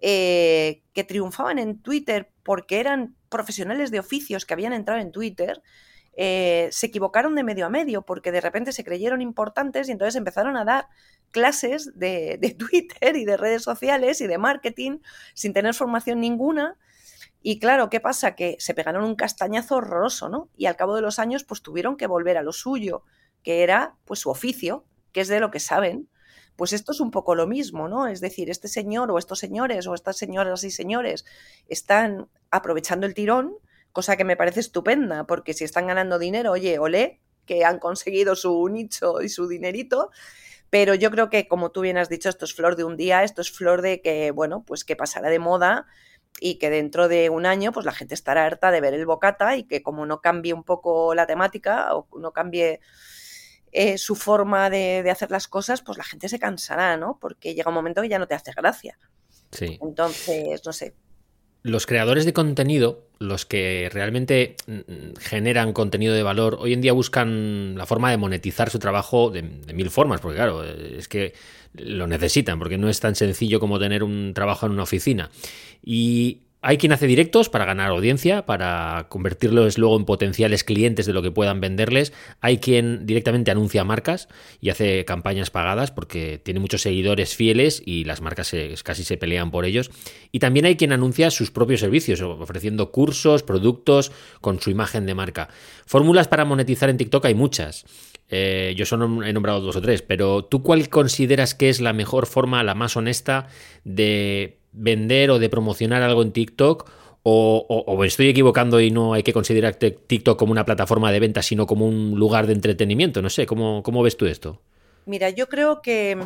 eh, que triunfaban en Twitter porque eran profesionales de oficios que habían entrado en Twitter, eh, se equivocaron de medio a medio porque de repente se creyeron importantes y entonces empezaron a dar clases de, de Twitter y de redes sociales y de marketing sin tener formación ninguna. Y claro, ¿qué pasa? Que se pegaron un castañazo horroroso, ¿no? Y al cabo de los años, pues tuvieron que volver a lo suyo, que era pues su oficio, que es de lo que saben. Pues esto es un poco lo mismo, ¿no? Es decir, este señor o estos señores o estas señoras y señores están aprovechando el tirón, cosa que me parece estupenda, porque si están ganando dinero, oye, olé, que han conseguido su nicho y su dinerito, pero yo creo que, como tú bien has dicho, esto es flor de un día, esto es flor de que, bueno, pues que pasará de moda y que dentro de un año, pues la gente estará harta de ver el bocata y que como no cambie un poco la temática o no cambie eh, su forma de, hacer las cosas, pues la gente se cansará, ¿no? Porque llega un momento que ya no te hace gracia. Sí. Entonces, no sé. Los creadores de contenido, los que realmente mm, generan contenido de valor, hoy en día buscan la forma de monetizar su trabajo de, de mil formas, porque claro, es que lo necesitan, porque no es tan sencillo como tener un trabajo en una oficina. Y hay quien hace directos para ganar audiencia, para convertirlos luego en potenciales clientes de lo que puedan venderles. Hay quien directamente anuncia marcas y hace campañas pagadas porque tiene muchos seguidores fieles y las marcas casi se pelean por ellos. Y también hay quien anuncia sus propios servicios, ofreciendo cursos, productos con su imagen de marca. Fórmulas para monetizar en TikTok hay muchas. Eh, yo solo he nombrado dos o tres, pero ¿tú cuál consideras que es la mejor forma, la más honesta de vender o de promocionar algo en TikTok o, estoy equivocando y no hay que considerar TikTok como una plataforma de venta, sino como un lugar de entretenimiento. No sé, ¿cómo, cómo ves tú esto? Mira, yo creo que,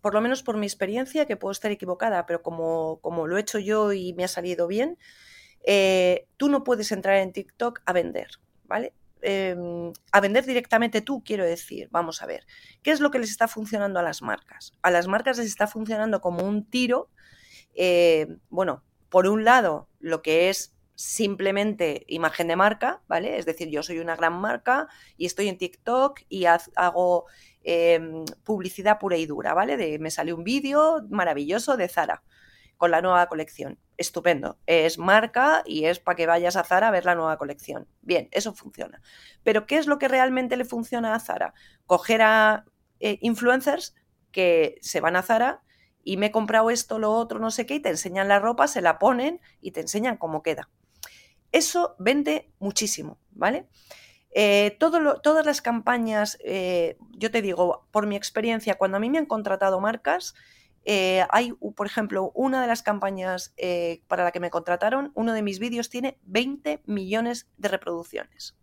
por lo menos por mi experiencia, que puedo estar equivocada, pero como, como lo he hecho yo y me ha salido bien, eh, tú no puedes entrar en TikTok a vender, ¿vale? Em, a vender directamente tú, quiero decir, vamos a ver, ¿qué es lo que les está funcionando a las marcas? A las marcas les está funcionando como un tiro eh, bueno, por un lado, lo que es simplemente imagen de marca, ¿vale? Es decir, yo soy una gran marca y estoy en TikTok y hago em, publicidad pura y dura, ¿vale? De, me sale un vídeo maravilloso de Zara con la nueva colección. Estupendo. Es marca y es para que vayas a Zara a ver la nueva colección. Bien, eso funciona. Pero ¿qué es lo que realmente le funciona a Zara? Coger a eh, influencers que se van a Zara y me he comprado esto, lo otro, no sé qué, y te enseñan la ropa, se la ponen y te enseñan cómo queda. Eso vende muchísimo, ¿vale? Eh, todas las campañas, eh, yo te digo, por mi experiencia, cuando a mí me han contratado marcas, eh, hay, por ejemplo, una de las campañas para la que me contrataron, uno de mis vídeos tiene 20 millones de reproducciones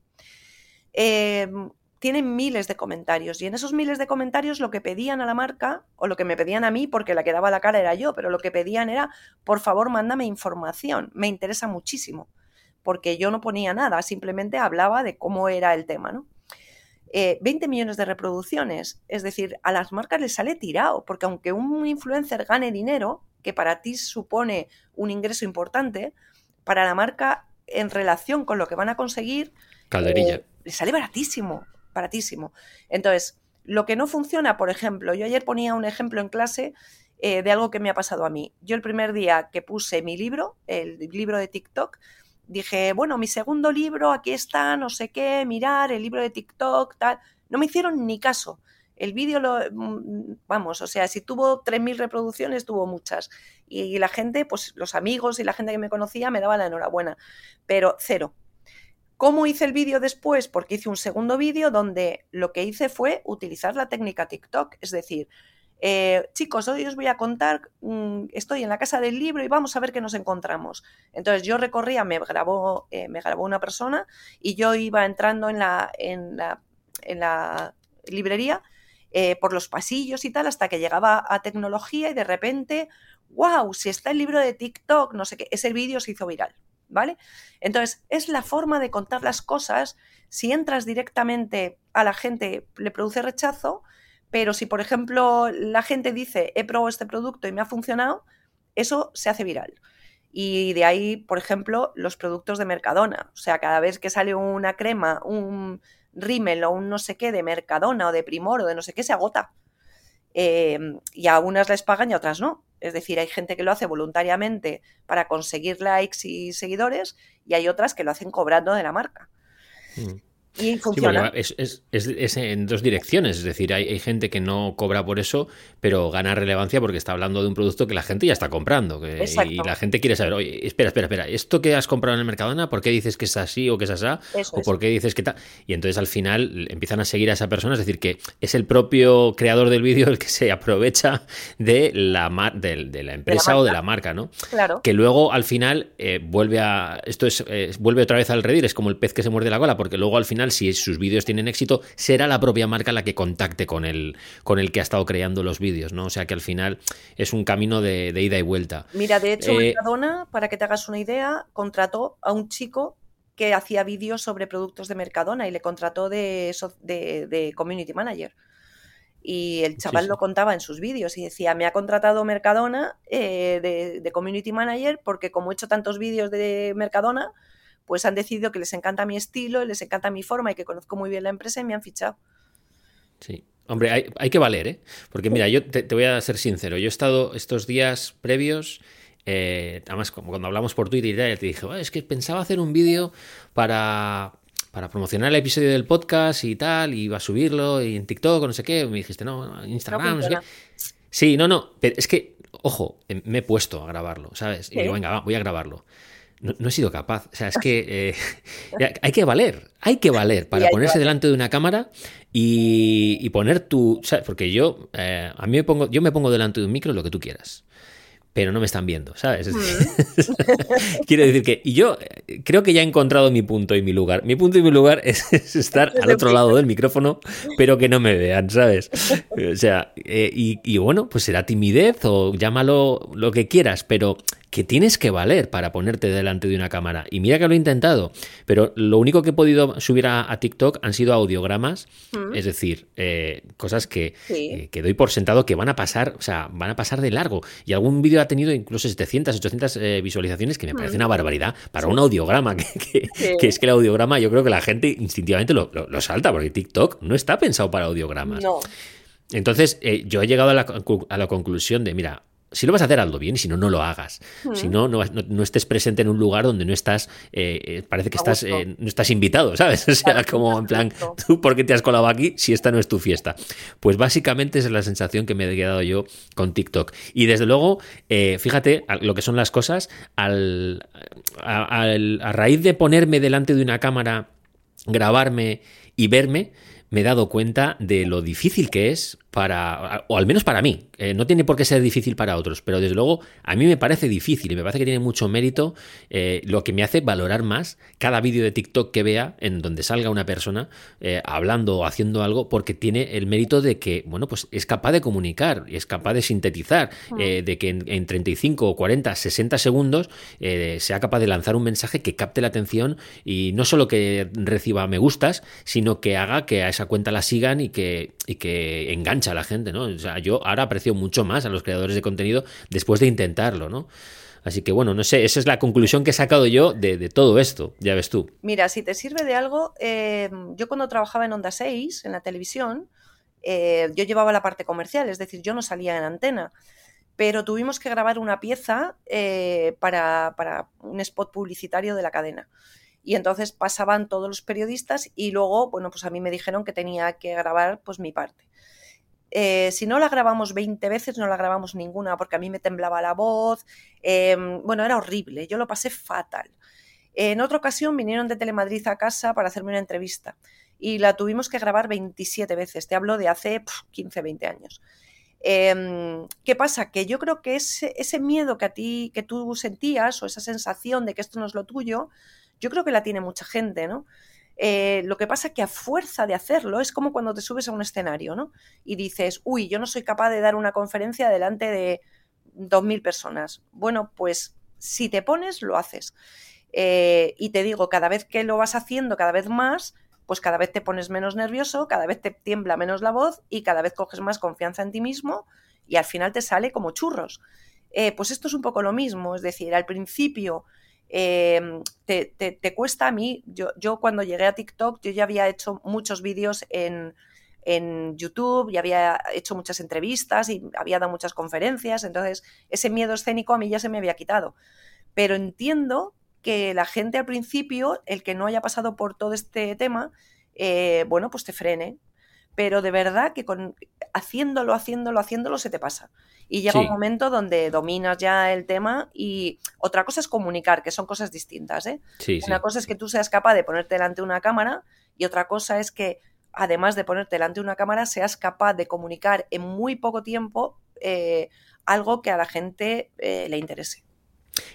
tienen miles de comentarios y en esos miles de comentarios lo que pedían a la marca o lo que me pedían a mí porque la que daba la cara era yo, pero lo que pedían era, por favor, mándame información, me interesa muchísimo, porque yo no ponía nada, simplemente hablaba de cómo era el tema, ¿no? 20 eh, millones de reproducciones, es decir, a las marcas les sale tirado, porque aunque un influencer gane dinero, que para ti supone un ingreso importante, para la marca en relación con lo que van a conseguir, Calderilla. Eh, les sale baratísimo. Baratísimo. Entonces, lo que no funciona, por ejemplo, yo ayer ponía un ejemplo en clase eh, de algo que me ha pasado a mí. Yo el primer día que puse mi libro, el libro de TikTok, dije, bueno, mi segundo libro, aquí está, no sé qué, mirar, el libro de TikTok, tal. No me hicieron ni caso. El vídeo lo, mm, vamos, o sea, si tuvo 3.000 reproducciones, tuvo muchas. Y, la gente, pues los amigos y la gente que me conocía me daba la enhorabuena. Pero cero. ¿Cómo hice el vídeo después? Porque hice un segundo vídeo donde lo que hice fue utilizar la técnica TikTok. Es decir, eh, chicos, hoy os voy a contar, mm, estoy en la casa del libro y vamos a ver qué nos encontramos. Entonces yo recorría, me grabó, eh, me grabó una persona y yo iba entrando en la, en la, en la librería eh, por los pasillos y tal hasta que llegaba a tecnología y de repente, wow, si está el libro de TikTok, no sé qué, ese vídeo se hizo viral. ¿Vale? Entonces, es la forma de contar las cosas. Si entras directamente a la gente, le produce rechazo, pero si, por ejemplo, la gente dice, he probado este producto y me ha funcionado, eso se hace viral. Y de ahí, por ejemplo, los productos de Mercadona. O sea, cada vez que sale una crema, un rímel o un no sé qué de Mercadona o de Primor o de no sé qué, se agota. Em, y a unas les pagan y a otras no. Es decir, hay gente que lo hace voluntariamente para conseguir likes y seguidores y hay otras que lo hacen cobrando de la marca. Mm. Y funciona. es, es, en dos direcciones, es decir, hay, gente que no cobra por eso, pero gana relevancia porque está hablando de un producto que la gente ya está comprando. y la gente quiere saber, oye, espera, espera, espera, ¿esto que has comprado en el Mercadona, por qué dices que es así o que es así? ¿O por qué dices que tal? Y entonces al final empiezan a seguir a esa persona, es decir, que es el propio creador del vídeo el que se aprovecha de la, de, la empresa o de la marca, ¿no? Claro. Que luego al final eh, vuelve a. Esto es, vuelve otra vez al redir, es como el pez que se muerde la cola, porque luego al final si sus vídeos tienen éxito, será la propia marca la que contacte con el, con el que ha estado creando los vídeos, ¿no? O sea que al final es un camino de, ida y vuelta. Mira, de hecho, eh, Mercadona, para que te hagas una idea, contrató a un chico que hacía vídeos sobre productos de Mercadona y le contrató de, de, community manager. Y el chaval lo contaba en sus vídeos y decía, me ha contratado Mercadona eh, de, de, community manager porque como he hecho tantos vídeos de Mercadona, pues han decidido que les encanta mi estilo, les encanta mi forma y que conozco muy bien la empresa y me han fichado. Sí. Hombre, hay, que valer, ¿eh? Porque mira, yo te, voy a ser sincero, yo he estado estos días previos, eh, además como cuando hablamos por Twitter y tal, te dije, es que pensaba hacer un vídeo para, para promocionar el episodio del podcast y tal, y iba a subirlo y en TikTok o no sé qué, me dijiste, no, Instagram, no, sé qué. Sí, no, no, pero es que, ojo, eh, me he puesto a grabarlo, ¿sabes? Y digo, venga, voy a grabarlo no, he sido capaz. O sea, es que eh, hay que valer, hay que valer para ponerse delante de una cámara y, poner tu. Porque yo, eh, a mí me pongo, yo me pongo delante de un micro lo que tú quieras pero no me están viendo, ¿sabes? Mm. Quiero decir que, y yo eh, creo que ya he encontrado mi punto y mi lugar. Mi punto y mi lugar es, estar al otro lado del micrófono, pero que no me vean, ¿sabes? O sea, y, y, bueno, pues será timidez o llámalo lo que quieras, pero que tienes que valer para ponerte delante de una cámara. Y mira que lo he intentado, pero lo único que he podido subir a, TikTok han sido audiogramas, mm. es decir, eh, cosas que, eh, que, doy por sentado que van a pasar, o sea, van a pasar de largo. Y algún vídeo ha tenido incluso 700, 800 eh, visualizaciones, que me parece una mm. barbaridad para un audiograma, que, es que el audiograma yo creo que la gente instintivamente lo, salta, porque TikTok no está pensado para audiogramas. No. Entonces, yo he llegado a la, a la conclusión de, mira, si lo vas a hacer, hazlo bien, y si no, no lo hagas. Si no, no, no, estés presente en un lugar donde no estás, eh, eh, parece que estás, eh, no estás invitado, ¿sabes? O sea, como en plan, ¿tú por qué te has colado aquí si esta no es tu fiesta? Pues básicamente esa es la sensación que me he quedado yo con TikTok. Y desde luego, fíjate lo que son las cosas, al, a raíz de ponerme delante de una cámara, grabarme y verme, me he dado cuenta de lo difícil que es para, o al menos para mí, eh, no tiene por qué ser difícil para otros, pero desde luego a mí me parece difícil y me parece que tiene mucho mérito eh, lo que me hace valorar más cada vídeo de TikTok que vea en donde salga una persona eh, hablando o haciendo algo porque tiene el mérito de que, bueno, pues es capaz de comunicar y es capaz de sintetizar, de que en, en, 35, 40, 60 segundos sea capaz de lanzar un mensaje que capte la atención y no solo que reciba me gustas, sino que haga que a esa cuenta la sigan y que, y que enganche a la gente, ¿no? O sea, yo ahora aprecio mucho más a los creadores de contenido después de intentarlo, ¿no? Así que bueno, no sé, esa es la conclusión que he sacado yo de, todo esto, ya ves tú. Mira, si te sirve de algo, eh, yo cuando trabajaba en Onda 6, en la televisión, eh, yo llevaba la parte comercial, es decir, yo no salía en antena, pero tuvimos que grabar una pieza eh, para, para un spot publicitario de la cadena. Y entonces pasaban todos los periodistas y luego, bueno, pues a mí me dijeron que tenía que grabar pues mi parte. Eh, si no la grabamos 20 veces, no la grabamos ninguna porque a mí me temblaba la voz. Em, bueno, era horrible, yo lo pasé fatal. En otra ocasión vinieron de Telemadrid a casa para hacerme una entrevista y la tuvimos que grabar 27 veces. Te hablo de hace 15, 20 años. Em, ¿Qué pasa? Que yo creo que ese, ese, miedo que a ti, que tú sentías, o esa sensación de que esto no es lo tuyo, yo creo que la tiene mucha gente, ¿no? Eh, lo que pasa es que a fuerza de hacerlo es como cuando te subes a un escenario, ¿no? Y dices, uy, yo no soy capaz de dar una conferencia delante de 2.000 personas. Bueno, pues si te pones, lo haces. Eh, y te digo, cada vez que lo vas haciendo cada vez más, pues cada vez te pones menos nervioso, cada vez te tiembla menos la voz y cada vez coges más confianza en ti mismo y al final te sale como churros. Eh, pues esto es un poco lo mismo, es decir, al principio Em, te, te, cuesta a mí, yo, yo cuando llegué a TikTok, yo ya había hecho muchos vídeos en, en YouTube y había hecho muchas entrevistas y había dado muchas conferencias, entonces ese miedo escénico a mí ya se me había quitado. Pero entiendo que la gente al principio, el que no haya pasado por todo este tema, eh, bueno, pues te frene. Pero de verdad que con, haciéndolo, haciéndolo, haciéndolo se te pasa. Y llega un momento donde dominas ya el tema y otra cosa es comunicar, que son cosas distintas. ¿eh? una cosa es que tú seas capaz de ponerte delante de una cámara y otra cosa es que además de ponerte delante de una cámara seas capaz de comunicar en muy poco tiempo eh, algo que a la gente eh, le interese.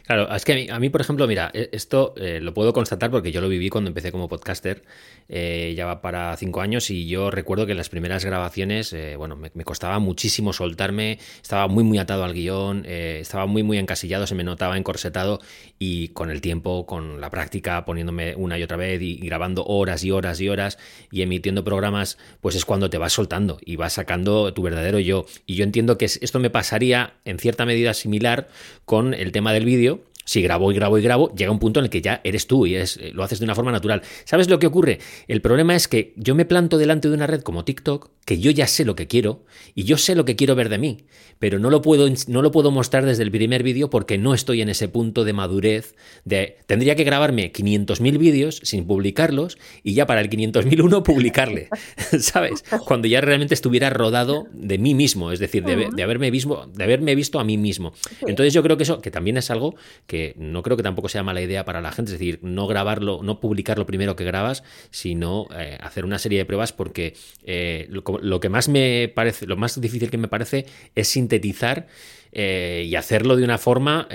Claro, es que a mí, por ejemplo, mira, e, esto eh, lo puedo constatar porque yo lo viví cuando empecé como podcaster, eh, ya va para cinco años y yo recuerdo que en las primeras grabaciones, eh, bueno, me, costaba muchísimo soltarme, estaba muy, muy atado al guion, estaba muy, muy encasillado, se me notaba encorsetado y con el tiempo, con la práctica, poniéndome una y otra vez y, y grabando horas y horas y horas y emitiendo programas, pues es cuando te vas soltando y vas sacando tu verdadero yo. Y yo entiendo que esto me pasaría en cierta medida similar con el tema del vídeo, vídeo si grabo y grabo y grabo, llega un punto en el que ya eres tú y es, lo haces de una forma natural. ¿Sabes lo que ocurre? El problema es que yo me planto delante de una red como TikTok, que yo ya sé lo que quiero y yo sé lo que quiero ver de mí, pero no lo puedo, no lo puedo mostrar desde el primer vídeo porque no estoy en ese punto de madurez de tendría que grabarme 500.000 vídeos sin publicarlos y ya para el 500.001 publicarle, ¿sabes? Cuando ya realmente estuviera rodado de mí mismo, es decir, de, de, haberme, visto, de haberme visto a mí mismo. Entonces yo creo que eso, que también es algo que no creo que tampoco sea mala idea para la gente, es decir, no grabarlo, no publicarlo primero que grabas, sino eh, hacer una serie de pruebas porque eh, lo, que más me parece, lo más difícil que me parece es sintetizar eh, y hacerlo de una forma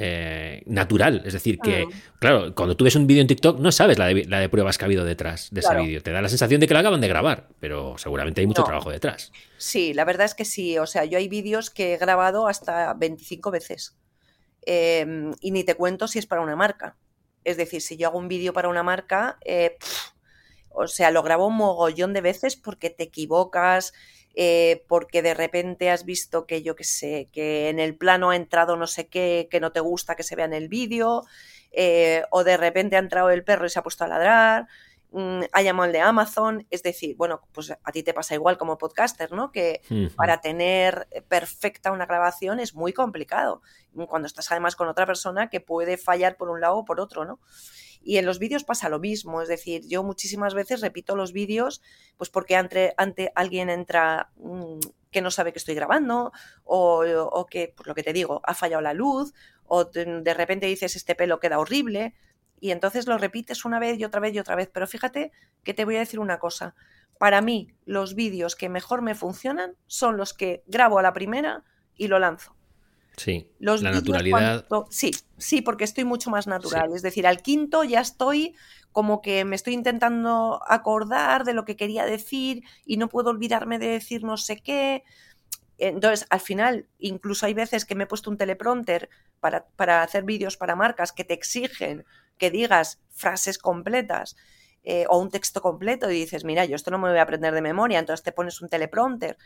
natural. Es decir, que, claro, cuando tú ves un vídeo en TikTok no sabes la de, pruebas que ha habido detrás de ese vídeo. Te da la sensación de que lo acaban de grabar, pero seguramente hay mucho trabajo detrás. Sí, la verdad es que sí. O sea, yo hay vídeos que he grabado hasta 25 veces. Em, y ni te cuento si es para una marca. Es decir, si yo hago un vídeo para una marca, eh, o sea, lo grabo un mogollón de veces porque te equivocas, eh, porque de repente has visto que yo qué sé, que en el plano ha entrado no sé qué, que no te gusta que se vea en el vídeo, eh, o de repente ha entrado el perro y se ha puesto a ladrar. Mm, ha llamado el de Amazon, es decir, bueno, pues a ti te pasa igual como podcaster, ¿no? Que para tener perfecta una grabación es muy complicado, cuando estás además con otra persona que puede fallar por un lado o por otro, ¿no? Y en los vídeos pasa lo mismo, es decir, yo muchísimas veces repito los vídeos, pues porque ante, ante alguien entra mm, que no sabe que estoy grabando, o, que, por lo que te digo, ha fallado la luz, o de repente dices este pelo queda horrible, y entonces lo repites una vez y otra vez y otra vez. Pero fíjate que te voy a decir una cosa. Para mí, los vídeos que mejor me funcionan son los que grabo a la primera y lo lanzo. Sí, los la naturalidad. sí, sí, porque estoy mucho más natural. Es decir, al quinto ya estoy como que me estoy intentando acordar de lo que quería decir y no puedo olvidarme de decir no sé qué. Entonces, al final, incluso hay veces que me he puesto un teleprompter para, para hacer vídeos para marcas que te exigen que digas frases completas eh, o un texto completo y dices, mira, yo esto no me voy a aprender de memoria, entonces te pones un teleprompter.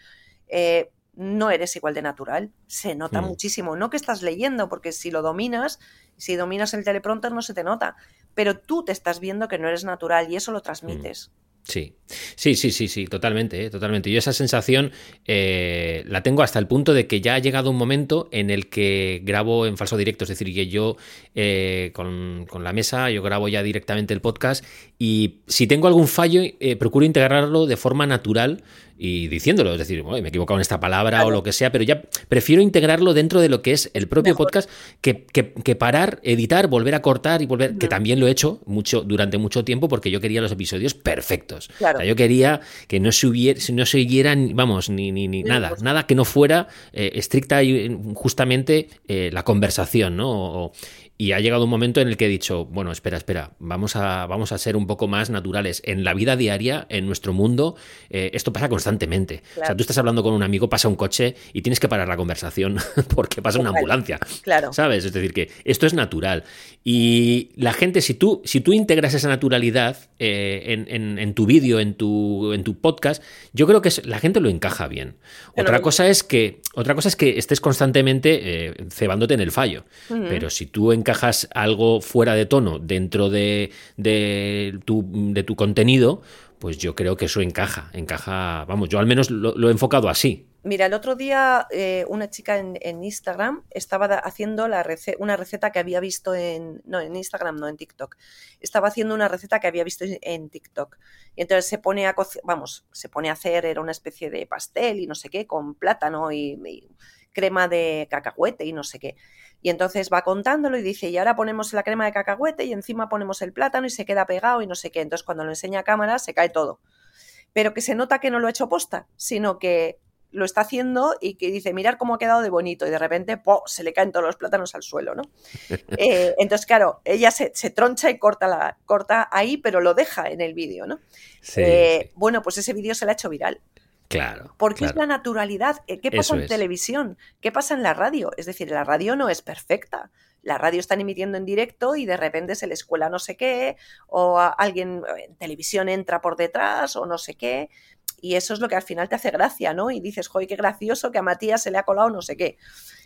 Eh, no eres igual de natural. Se nota muchísimo. No que estás leyendo, porque si lo dominas, si dominas el teleprompter no se te nota, pero tú te estás viendo que no eres natural y eso lo transmites. Sí, sí, sí, sí, sí, totalmente, ¿eh? totalmente. Yo esa sensación eh, la tengo hasta el punto de que ya ha llegado un momento en el que grabo en falso directo, es decir, que yo eh, con, con la mesa, yo grabo ya directamente el podcast y si tengo algún fallo, eh, procuro integrarlo de forma natural y diciéndolo, es decir, "Uy, me he equivocado en esta palabra Claro. o lo que sea, pero ya prefiero integrarlo dentro de lo que es el propio Mejor. podcast que, que- que parar, editar, volver a cortar y volver, que también lo he hecho mucho durante mucho tiempo porque yo quería los episodios perfectos. Claro. O sea, yo quería que no se hubiera, no se vamos, ni, ni, ni nada, pues- nada que no fuera eh, estricta y justamente eh, la conversación, ¿no? O- y ha llegado un momento en el que he dicho, bueno, espera, espera, vamos a, vamos a ser un poco más naturales. En la vida diaria, en nuestro mundo, eh, esto pasa constantemente. O sea, tú estás hablando con un amigo, pasa un coche y tienes que parar la conversación porque pasa una ambulancia. Claro. ¿Sabes? Es decir, que esto es natural. Y la gente, si tú, si tú integras esa naturalidad eh, en, en- en tu vídeo, en tu, en tu podcast, yo creo que la gente lo encaja bien. Pero- Otra cosa es que, otra cosa es que estés constantemente eh, cebándote en el fallo. Pero si tú encajas algo fuera de tono dentro de, de tu, de tu contenido, pues yo creo que eso encaja. Encaja, vamos, yo al menos lo, he enfocado así. Mira, el otro día eh, una chica en, Instagram estaba haciendo una receta que había visto en... No, en Instagram, no, en TikTok. Estaba haciendo una receta que había visto en- TikTok. Y entonces se pone a vamos, se pone a hacer, era una especie de pastel y no sé qué, con plátano y crema de cacahuete y no sé qué. Y entonces va contándolo y dice, y ahora ponemos la crema de cacahuete y encima ponemos el plátano y se queda pegado y no sé qué. Entonces cuando lo enseña a cámara se cae todo. Pero que se nota que no lo ha hecho posta, sino que lo está haciendo y que dice, mirar cómo ha quedado de bonito y de repente ¡po! se le caen todos los plátanos al suelo, ¿no? Eh, entonces, claro, ella se, se troncha y corta, la, corta ahí, pero lo deja en el vídeo, ¿no? Sí, Eh, sí. Bueno, pues ese vídeo se le ha hecho viral. Claro. Porque claro. es la naturalidad. Eh, ¿Qué pasa Eso en es. televisión? ¿Qué pasa en la radio? Es decir, la radio no es perfecta. La radio están emitiendo en directo y de repente se les cuela no sé qué, o alguien en televisión entra por detrás, o no sé qué. Y eso es lo que al final te hace gracia, ¿no? Y dices, joder, qué gracioso que a Matías se le ha colado no sé qué.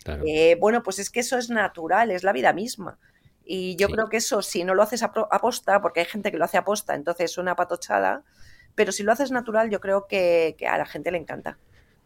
claro. Eh, bueno, pues es que eso es natural, es la vida misma. Y yo Sí. creo que eso, si no lo haces a pro- a posta, porque hay gente que lo hace a posta, entonces es una patochada, pero si lo haces natural, yo creo que, que a la gente le encanta.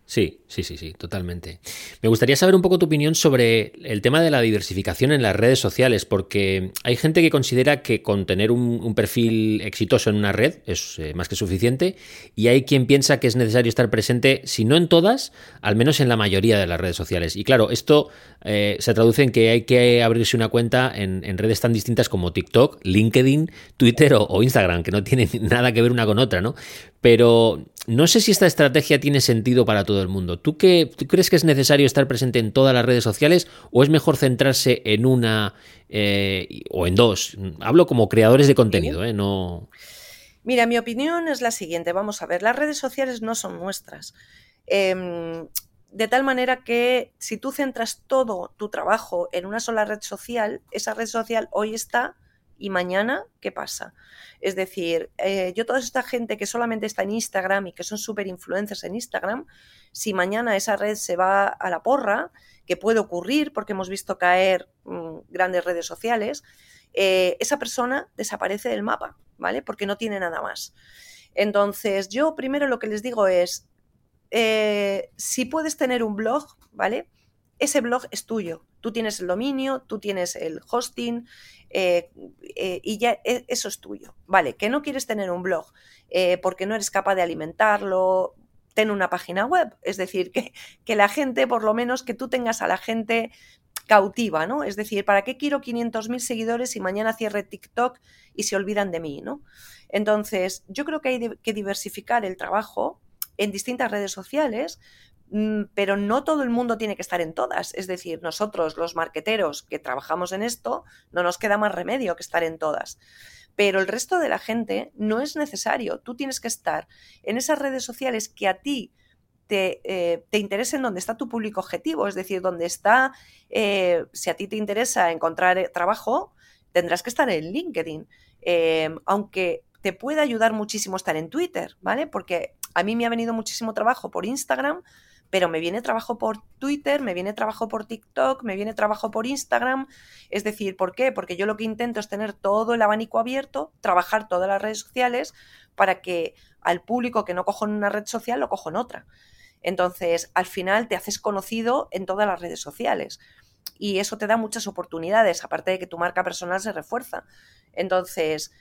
Sí, sí, sí, sí, totalmente. Me gustaría saber un poco tu opinión sobre el tema de la diversificación en las redes sociales, porque hay gente que considera que con tener un, perfil exitoso en una red es eh, más que suficiente, y hay quien piensa que es necesario estar presente, si no en todas, al menos en la mayoría de las redes sociales. Y claro, esto eh, se traduce en que hay que abrirse una cuenta en, en redes tan distintas como TikTok, LinkedIn, Twitter o, o Instagram, que no tienen nada que ver una con otra, ¿no? Pero no sé si esta estrategia tiene sentido para todo el mundo. ¿Tú, qué, ¿Tú crees que es necesario estar presente en todas las redes sociales o es mejor centrarse en una eh, o en dos? Hablo como creadores de contenido, ¿eh? No. Mira, mi opinión es la siguiente. Vamos a ver, las redes sociales no son nuestras. Em, de tal manera que si tú centras todo tu trabajo en una sola red social, esa red social hoy está y mañana, ¿qué pasa? Es decir, eh, yo toda esta gente que solamente está en Instagram y que son súper influencers en Instagram, si mañana esa red se va a la porra, que puede ocurrir porque hemos visto caer mm, grandes redes sociales, eh, esa persona desaparece del mapa, ¿vale? Porque no tiene nada más. Entonces, yo primero lo que les digo es, eh, si puedes tener un blog, ¿vale? Ese blog es tuyo. Tú tienes el dominio, tú tienes el hosting eh, eh, y ya e- eso es tuyo. Vale, que no quieres tener un blog eh, porque no eres capaz de alimentarlo, ten una página web. Es decir, que, que la gente, por lo menos que tú tengas a la gente cautiva, ¿no? Es decir, ¿para qué quiero 500.000 seguidores si mañana cierre TikTok y se olvidan de mí, ¿no? Entonces, yo creo que hay que diversificar el trabajo en distintas redes sociales, pero no todo el mundo tiene que estar en todas. Es decir, nosotros, los marqueteros que trabajamos en esto, no nos queda más remedio que estar en todas. Pero el resto de la gente no es necesario. Tú tienes que estar en esas redes sociales que a ti te, eh, te interesen donde está tu público objetivo, es decir, donde está, eh, si a ti te interesa encontrar eh, trabajo, tendrás que estar en LinkedIn, Eh, aunque te puede ayudar muchísimo estar en Twitter, ¿vale? Porque a mí me ha venido muchísimo trabajo por Instagram, pero me viene trabajo por Twitter, me viene trabajo por TikTok, me viene trabajo por Instagram. Es decir, ¿por qué? Porque yo lo que intento es tener todo el abanico abierto, trabajar todas las redes sociales para que al público que no cojo en una red social lo cojo en otra. Entonces, al final te haces conocido en todas las redes sociales y eso te da muchas oportunidades, aparte de que tu marca personal se refuerza. Entonces,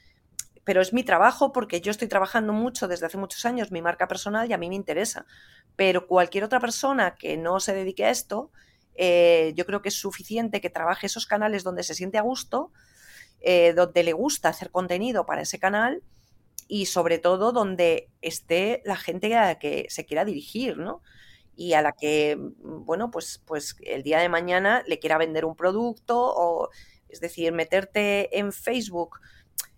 pero es mi trabajo porque yo estoy trabajando mucho desde hace muchos años mi marca personal y a mí me interesa. Pero cualquier otra persona que no se dedique a esto, eh, yo creo que es suficiente que trabaje esos canales donde se siente a gusto, eh, donde le gusta hacer contenido para ese canal y sobre todo donde esté la gente a la que se quiera dirigir, ¿no? Y a la que, bueno, pues, pues el día de mañana le quiera vender un producto o, es decir, meterte en Facebook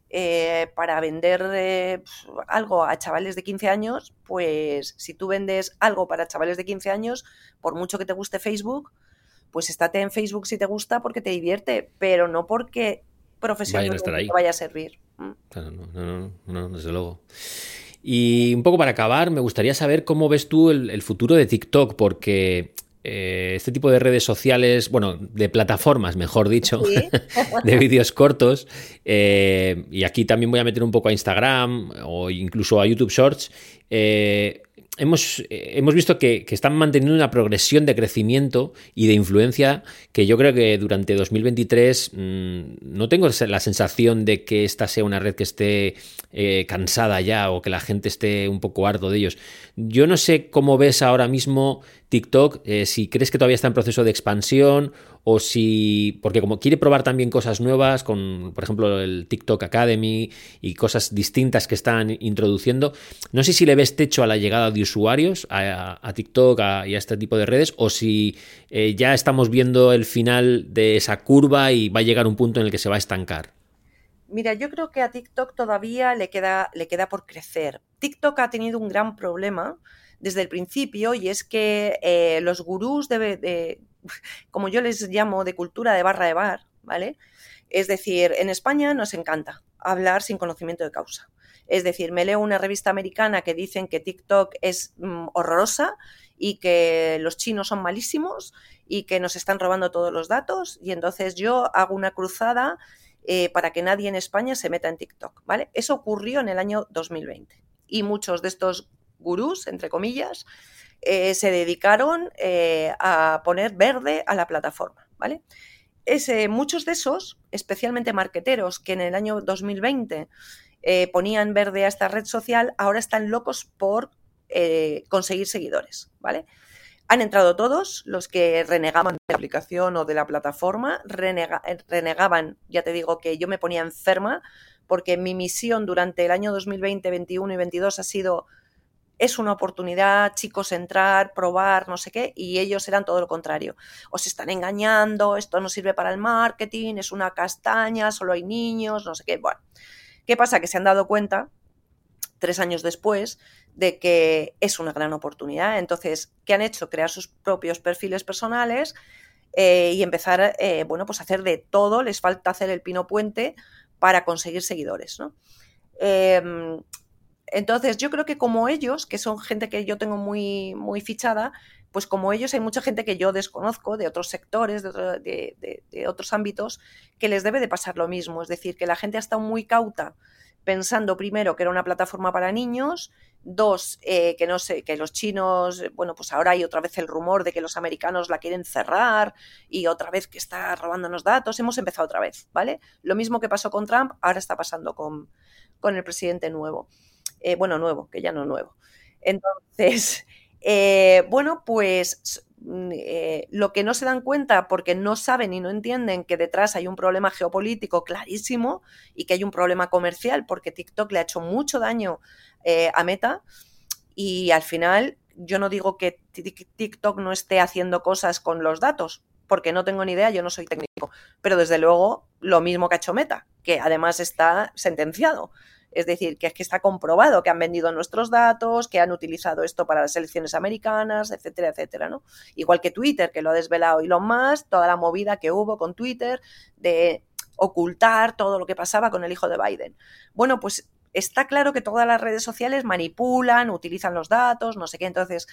eh, para vender eh, algo a chavales de 15 años, pues si tú vendes algo para chavales de 15 años, por mucho que te guste Facebook, pues estate en Facebook si te gusta porque te divierte, pero no porque profesionalmente te vaya a servir. Mm. no, no, no, desde luego. Y un poco para acabar, me gustaría saber cómo ves tú el futuro de TikTok, porque eh, este tipo de redes sociales, bueno, de plataformas, mejor dicho, de vídeos cortos, eh, y aquí también voy a meter un poco a Instagram o incluso a YouTube Shorts, eh, hemos, hemos visto que, están manteniendo una progresión de crecimiento y de influencia que yo creo que durante 2023 mm, no tengo la sensación de que esta sea una red que esté eh, cansada ya o que la gente esté un poco harto de ellos. Yo no sé cómo ves ahora mismo TikTok, eh, si crees que todavía está en proceso de expansión o si, porque como quiere probar también cosas nuevas, con por ejemplo el TikTok Academy y cosas distintas que están introduciendo, no sé si le ves techo a la llegada de usuarios a, TikTok y a este tipo de redes o si eh, ya estamos viendo el final de esa curva y va a llegar un punto en el que se va a estancar. Mira, yo creo que a TikTok todavía le queda, le queda por crecer. TikTok ha tenido un gran problema desde el principio y es que eh, los gurús de, como yo les llamo, de cultura de barra de bar, ¿vale? Es decir, en España nos encanta hablar sin conocimiento de causa. Es decir, me leo una revista americana que dicen que TikTok es mm, horrorosa y que los chinos son malísimos y que nos están robando todos los datos y entonces yo hago una cruzada eh, para que nadie en España se meta en TikTok, ¿vale? Eso ocurrió en el año 2020 y muchos de estos gurús, entre comillas, eh, se dedicaron eh, a poner verde a la plataforma, ¿vale? muchos de esos, especialmente marqueteros, que en el año 2020 eh, ponían verde a esta red social, ahora están locos por conseguir seguidores, ¿vale? Han entrado todos los que renegaban de la aplicación o de la plataforma, renegaban, ya te digo que yo me ponía enferma porque mi misión durante el año 2020, 2021 y 2022 ha sido es una oportunidad, chicos, entrar, probar, no sé qué, y ellos eran todo lo contrario. Os están engañando, esto no sirve para el marketing, es una castaña, solo hay niños, no sé qué. Bueno, ¿qué pasa? Que se han dado cuenta, tres años después, de que es una gran oportunidad. Entonces, ¿qué han hecho? Crear sus propios perfiles personales eh, y empezar, eh, bueno, pues hacer de todo, les falta hacer el pino puente para conseguir seguidores, ¿no? Em, entonces, yo creo que como ellos, que son gente que yo tengo muy, muy fichada, pues como ellos hay mucha gente que yo desconozco de otros sectores, de, otros ámbitos, que les debe de pasar lo mismo. Es decir, que la gente ha estado muy cauta pensando primero que era una plataforma para niños, dos, eh, que no sé, que los chinos, bueno, pues ahora hay otra vez el rumor de que los americanos la quieren cerrar y otra vez que está robándonos datos, hemos empezado otra vez, ¿vale? Lo mismo que pasó con Trump, ahora está pasando con el presidente nuevo. Eh, bueno, nuevo, que ya no nuevo. Entonces, eh, bueno, pues mm, eh, lo que no se dan cuenta porque no saben y no entienden que detrás hay un problema geopolítico clarísimo y que hay un problema comercial porque TikTok le ha hecho mucho daño a Meta y al final yo no digo que TikTok no esté haciendo cosas con los datos porque no tengo ni idea, yo no soy técnico, pero desde luego lo mismo que ha hecho Meta, que además está sentenciado. Es decir, que es que está comprobado que han vendido nuestros datos, que han utilizado esto para las elecciones americanas, etcétera, etcétera, ¿no? Igual que Twitter, que lo ha desvelado Elon Musk, toda la movida que hubo con Twitter de ocultar todo lo que pasaba con el hijo de Biden. Bueno, pues está claro que todas las redes sociales manipulan, utilizan los datos, no sé qué. Entonces,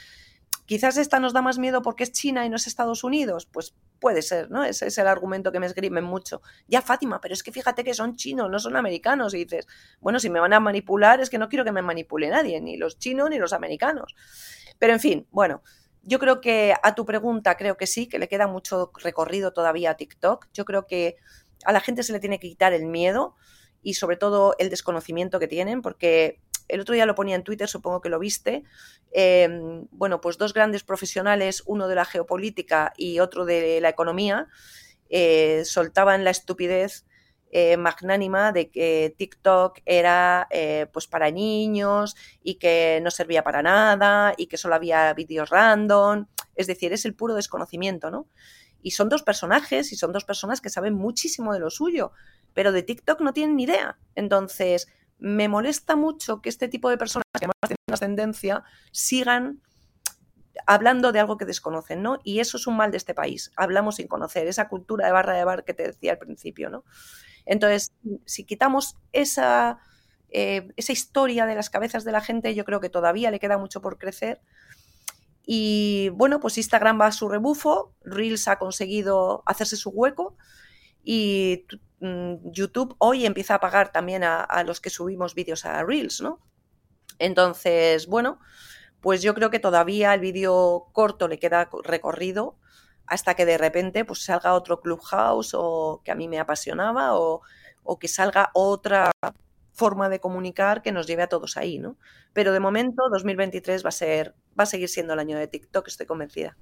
Quizás esta nos da más miedo porque es China y no es Estados Unidos. Pues puede ser, ¿no? Ese es el argumento que me escriben mucho. Ya, Fátima, pero es que fíjate que son chinos, no son americanos. Y dices, bueno, si me van a manipular, es que no quiero que me manipule nadie, ni los chinos ni los americanos. Pero en fin, bueno, yo creo que a tu pregunta, creo que sí, que le queda mucho recorrido todavía a TikTok. Yo creo que a la gente se le tiene que quitar el miedo y sobre todo el desconocimiento que tienen, porque el otro día lo ponía en Twitter, supongo que lo viste. Em, bueno, pues dos grandes profesionales, uno de la geopolítica y otro de la economía, eh, soltaban la estupidez eh, magnánima de que TikTok era eh, pues para niños y que no servía para nada y que solo había vídeos random. Es decir, es el puro desconocimiento, ¿no? Y son dos personajes y son dos personas que saben muchísimo de lo suyo, pero de TikTok no tienen ni idea. Entonces, me molesta mucho que este tipo de personas que más tienen ascendencia sigan hablando de algo que desconocen, ¿no? Y eso es un mal de este país. Hablamos sin conocer, esa cultura de barra de bar que te decía al principio, ¿no? Entonces, si quitamos esa, eh, esa historia de las cabezas de la gente, yo creo que todavía le queda mucho por crecer. Y bueno, pues Instagram va a su rebufo, Reels ha conseguido hacerse su hueco y Mm, YouTube hoy empieza a pagar también a, los que subimos vídeos a Reels, ¿no? Entonces, bueno, pues yo creo que todavía el vídeo corto le queda recorrido hasta que de repente pues salga otro Clubhouse o que a mí me apasionaba o, o que salga otra forma de comunicar que nos lleve a todos ahí, ¿no? Pero de momento 2023 va a ser va a seguir siendo el año de TikTok, estoy convencida.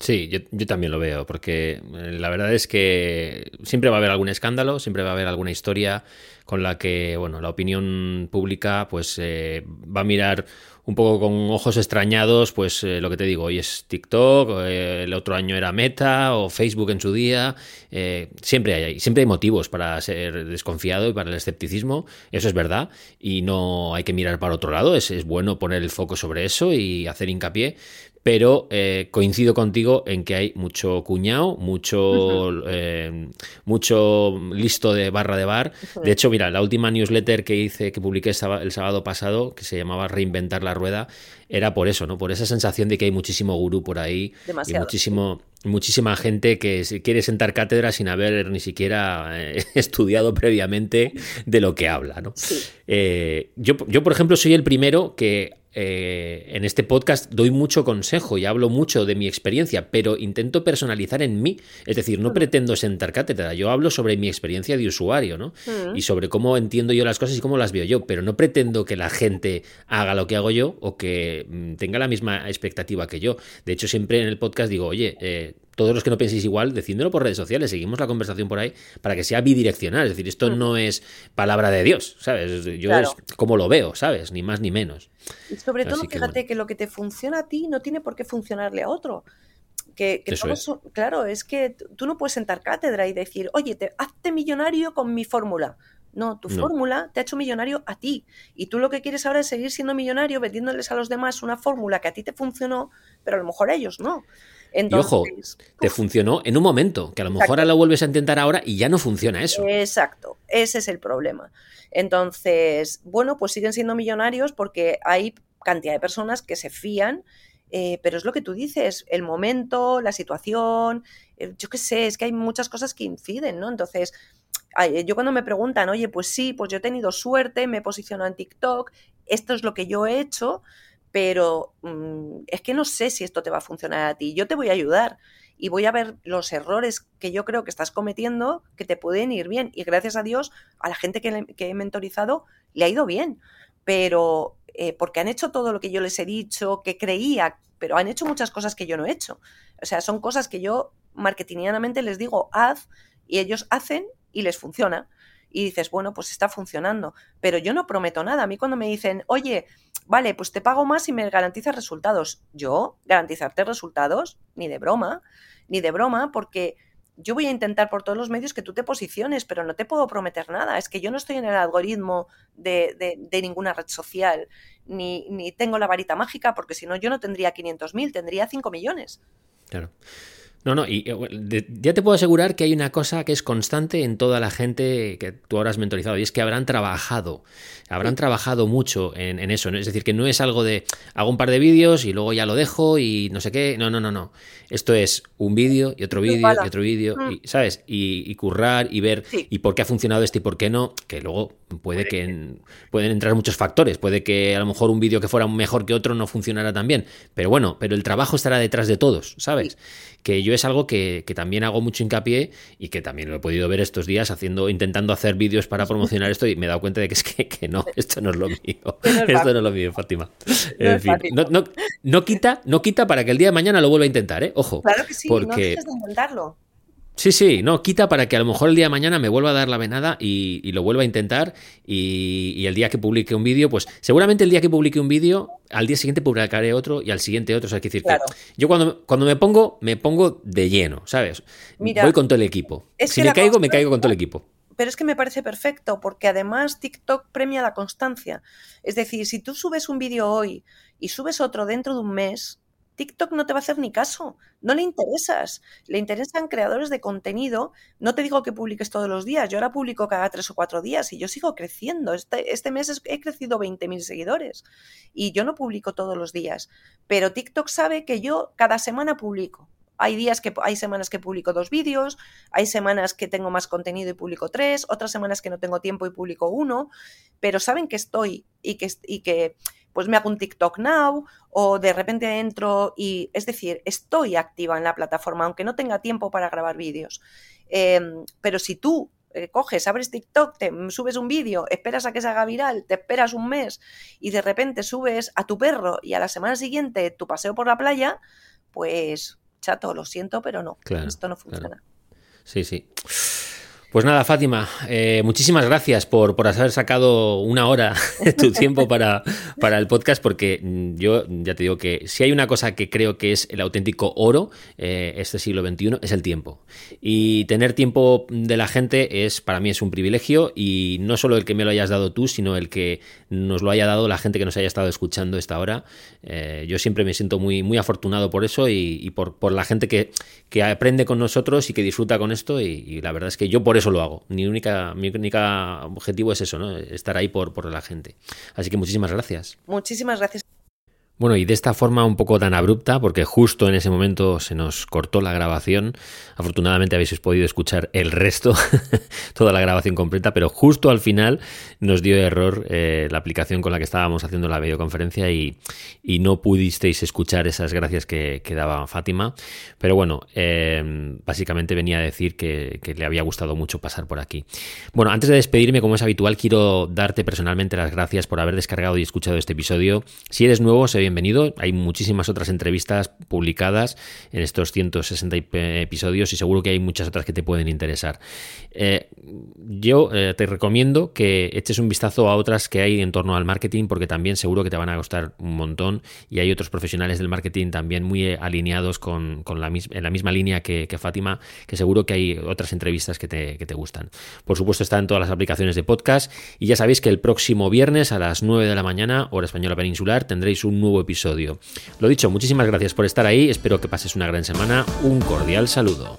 Sí, yo, también lo veo, porque eh, la verdad es que siempre va a haber algún escándalo, siempre va a haber alguna historia con la que, bueno, la opinión pública pues eh, va a mirar un poco con ojos extrañados, pues eh, lo que te digo, hoy es TikTok, el otro año era Meta o Facebook en su día, siempre hay, siempre hay motivos para ser desconfiado y para el escepticismo, eso es verdad, y no hay que mirar para otro lado, es, es bueno poner el foco sobre eso y hacer hincapié, pero eh, coincido contigo en que hay mucho cuñado, mucho, eh, mucho listo de barra de bar. De hecho, mira, la última newsletter que hice, que publiqué el sábado pasado, que se llamaba Reinventar la Rueda, era por eso, ¿no? Por esa sensación de que hay muchísimo gurú por ahí y muchísimo, muchísima gente que quiere sentar cátedra sin haber ni siquiera eh, estudiado previamente de lo que habla, ¿no? yo, yo, por ejemplo, soy el primero que eh, en este podcast doy mucho consejo y hablo mucho de mi experiencia, pero intento personalizar en mí. Es decir, no pretendo sentar cátedra, yo hablo sobre mi experiencia de usuario, ¿no? Y sobre cómo entiendo yo las cosas y cómo las veo yo, pero no pretendo que la gente haga lo que hago yo o que mm, tenga la misma expectativa que yo. De hecho, siempre en el podcast digo, oye, eh, todos los que no penséis igual, decídelo por redes sociales, seguimos la conversación por ahí para que sea bidireccional. Es decir, esto mm. no es palabra de Dios, ¿sabes? Yo es como lo veo, ¿sabes? Ni más ni menos. Y sobre todo, fíjate que lo que te funciona a ti no tiene por qué funcionarle a otro. Que, claro, es que tú no puedes sentar cátedra y decir, oye, te, hazte millonario con mi fórmula. No, tu fórmula te ha hecho millonario a ti. Y tú lo que quieres ahora es seguir siendo millonario vendiéndoles a los demás una fórmula que a ti te funcionó, pero a lo mejor a ellos no y ojo, te funcionó en un momento, que a lo mejor ahora lo vuelves a intentar ahora y ya no funciona eso. Exacto, ese es el problema. Entonces, bueno, pues siguen siendo millonarios porque hay cantidad de personas que se fían, eh, pero es lo que tú dices, el momento, la situación, eh, yo qué sé, es que hay muchas cosas que inciden, ¿no? Entonces, yo cuando me preguntan, oye, pues sí, pues yo he tenido suerte, me he posicionado en TikTok, esto es lo que yo he hecho, pero mm, es que no sé si esto te va a funcionar a ti. Yo te voy a ayudar y voy a ver los errores que yo creo que estás cometiendo que te pueden ir bien. Y gracias a Dios, a la gente que, he mentorizado le ha ido bien. Pero eh, porque han hecho todo lo que yo les he dicho, que creía, pero han hecho muchas cosas que yo no he hecho. O sea, son cosas que yo marketingianamente les digo, haz, y ellos hacen y les funciona y dices, bueno, pues está funcionando. Pero yo no prometo nada. A mí cuando me dicen, oye, vale, pues te pago más y me garantizas resultados. Yo, garantizarte resultados, ni de broma, ni de broma, porque yo voy a intentar por todos los medios que tú te posiciones, pero no te puedo prometer nada. Es que yo no estoy en el algoritmo de, de, ninguna red social, ni, ni, tengo la varita mágica, porque si no, yo no tendría 500.000, tendría 5 millones. Claro. No, no, y eh, ya te puedo asegurar que hay una cosa que es constante en toda la gente que tú ahora has mentorizado, y es que habrán trabajado, habrán trabajado mucho en, eso. Es decir, que no es algo de hago un par de vídeos y luego ya lo dejo y no sé qué. No, no, no, no. Esto es un vídeo y otro vídeo y otro vídeo, mm. ¿sabes? Y, currar y ver y por qué ha funcionado este y por qué no, que luego puede que pueden entrar muchos factores. Puede que a lo mejor un vídeo que fuera mejor que otro no funcionara tan bien. Pero bueno, pero el trabajo estará detrás de todos, ¿sabes? Que yo es algo que, también hago mucho hincapié y que también lo he podido ver estos días haciendo, intentando hacer vídeos para promocionar esto y me he dado cuenta de que es que, no, esto no es lo mío. esto no es lo mío, Fátima. En fin, no, quita, no quita para que el día de mañana lo vuelva a intentar, ¿eh? Ojo. Claro que sí, porque... no dejes de intentarlo. Sí, sí, no, quita para que a lo mejor el día de mañana me vuelva a dar la venada y, lo vuelva a intentar y, el día que publique un vídeo, pues seguramente el día que publique un vídeo, al día siguiente publicaré otro y al siguiente otro. O sea, decir que yo cuando, cuando me pongo, me pongo de lleno, ¿sabes? Voy con todo el equipo. si me caigo, me caigo con todo el equipo. Pero es que me parece perfecto porque además TikTok premia la constancia. Es decir, si tú subes un vídeo hoy y subes otro dentro de un mes, TikTok no te va a hacer ni caso, no le interesas, le interesan creadores de contenido. No te digo que publiques todos los días, yo ahora publico cada tres o cuatro días y yo sigo creciendo. Este, este mes he crecido 20.000 seguidores y yo no publico todos los días, pero TikTok sabe que yo cada semana publico. Hay días que hay semanas que publico dos vídeos, hay semanas que tengo más contenido y publico tres, otras semanas que no tengo tiempo y publico uno, pero saben que estoy y que, y que pues me hago un TikTok now o de repente entro y, es decir, estoy activa en la plataforma, aunque no tenga tiempo para grabar vídeos. Em, pero si tú eh, coges, abres TikTok, te subes un vídeo, esperas a que se haga viral, te esperas un mes y de repente subes a tu perro y a la semana siguiente tu paseo por la playa, pues chato, lo siento, pero no, esto no funciona. Sí, sí. Pues nada, Fátima, eh, muchísimas gracias por, por, haber sacado una hora de tu tiempo para, para, el podcast, porque mm, yo ya te digo que si hay una cosa que creo que es el auténtico oro eh, este siglo XXI, es el tiempo. Y tener tiempo de la gente es para mí es un privilegio y no solo el que me lo hayas dado tú, sino el que nos lo haya dado la gente que nos haya estado escuchando esta hora. Eh, yo siempre me siento muy, muy afortunado por eso y, por, por, la gente que, que, aprende con nosotros y que disfruta con esto y, y la verdad es que yo por eso eso lo hago. Mi única, mi única objetivo es eso, ¿no? Estar ahí por, por la gente. Así que muchísimas gracias. Muchísimas gracias bueno, y de esta forma un poco tan abrupta, porque justo en ese momento se nos cortó la grabación. Afortunadamente habéis podido escuchar el resto, toda la grabación completa, pero justo al final nos dio error eh, la aplicación con la que estábamos haciendo la videoconferencia y, no pudisteis escuchar esas gracias que, daba Fátima. Pero bueno, em, básicamente venía a decir que, le había gustado mucho pasar por aquí. Bueno, antes de despedirme, como es habitual, quiero darte personalmente las gracias por haber descargado y escuchado este episodio. Si eres nuevo, bienvenido. Hay muchísimas otras entrevistas publicadas en estos 160 episodios y seguro que hay muchas otras que te pueden interesar. Eh, yo eh, te recomiendo que eches un vistazo a otras que hay en torno al marketing porque también seguro que te van a gustar un montón y hay otros profesionales del marketing también muy alineados con, la, en la misma línea que, Fátima, que seguro que hay otras entrevistas que te, que te gustan. Por supuesto está en todas las aplicaciones de podcast y ya sabéis que el próximo viernes a las 9 de la mañana, hora española peninsular, tendréis un nuevo episodio. Lo dicho, muchísimas gracias por estar ahí, espero que pases una gran semana, un cordial saludo.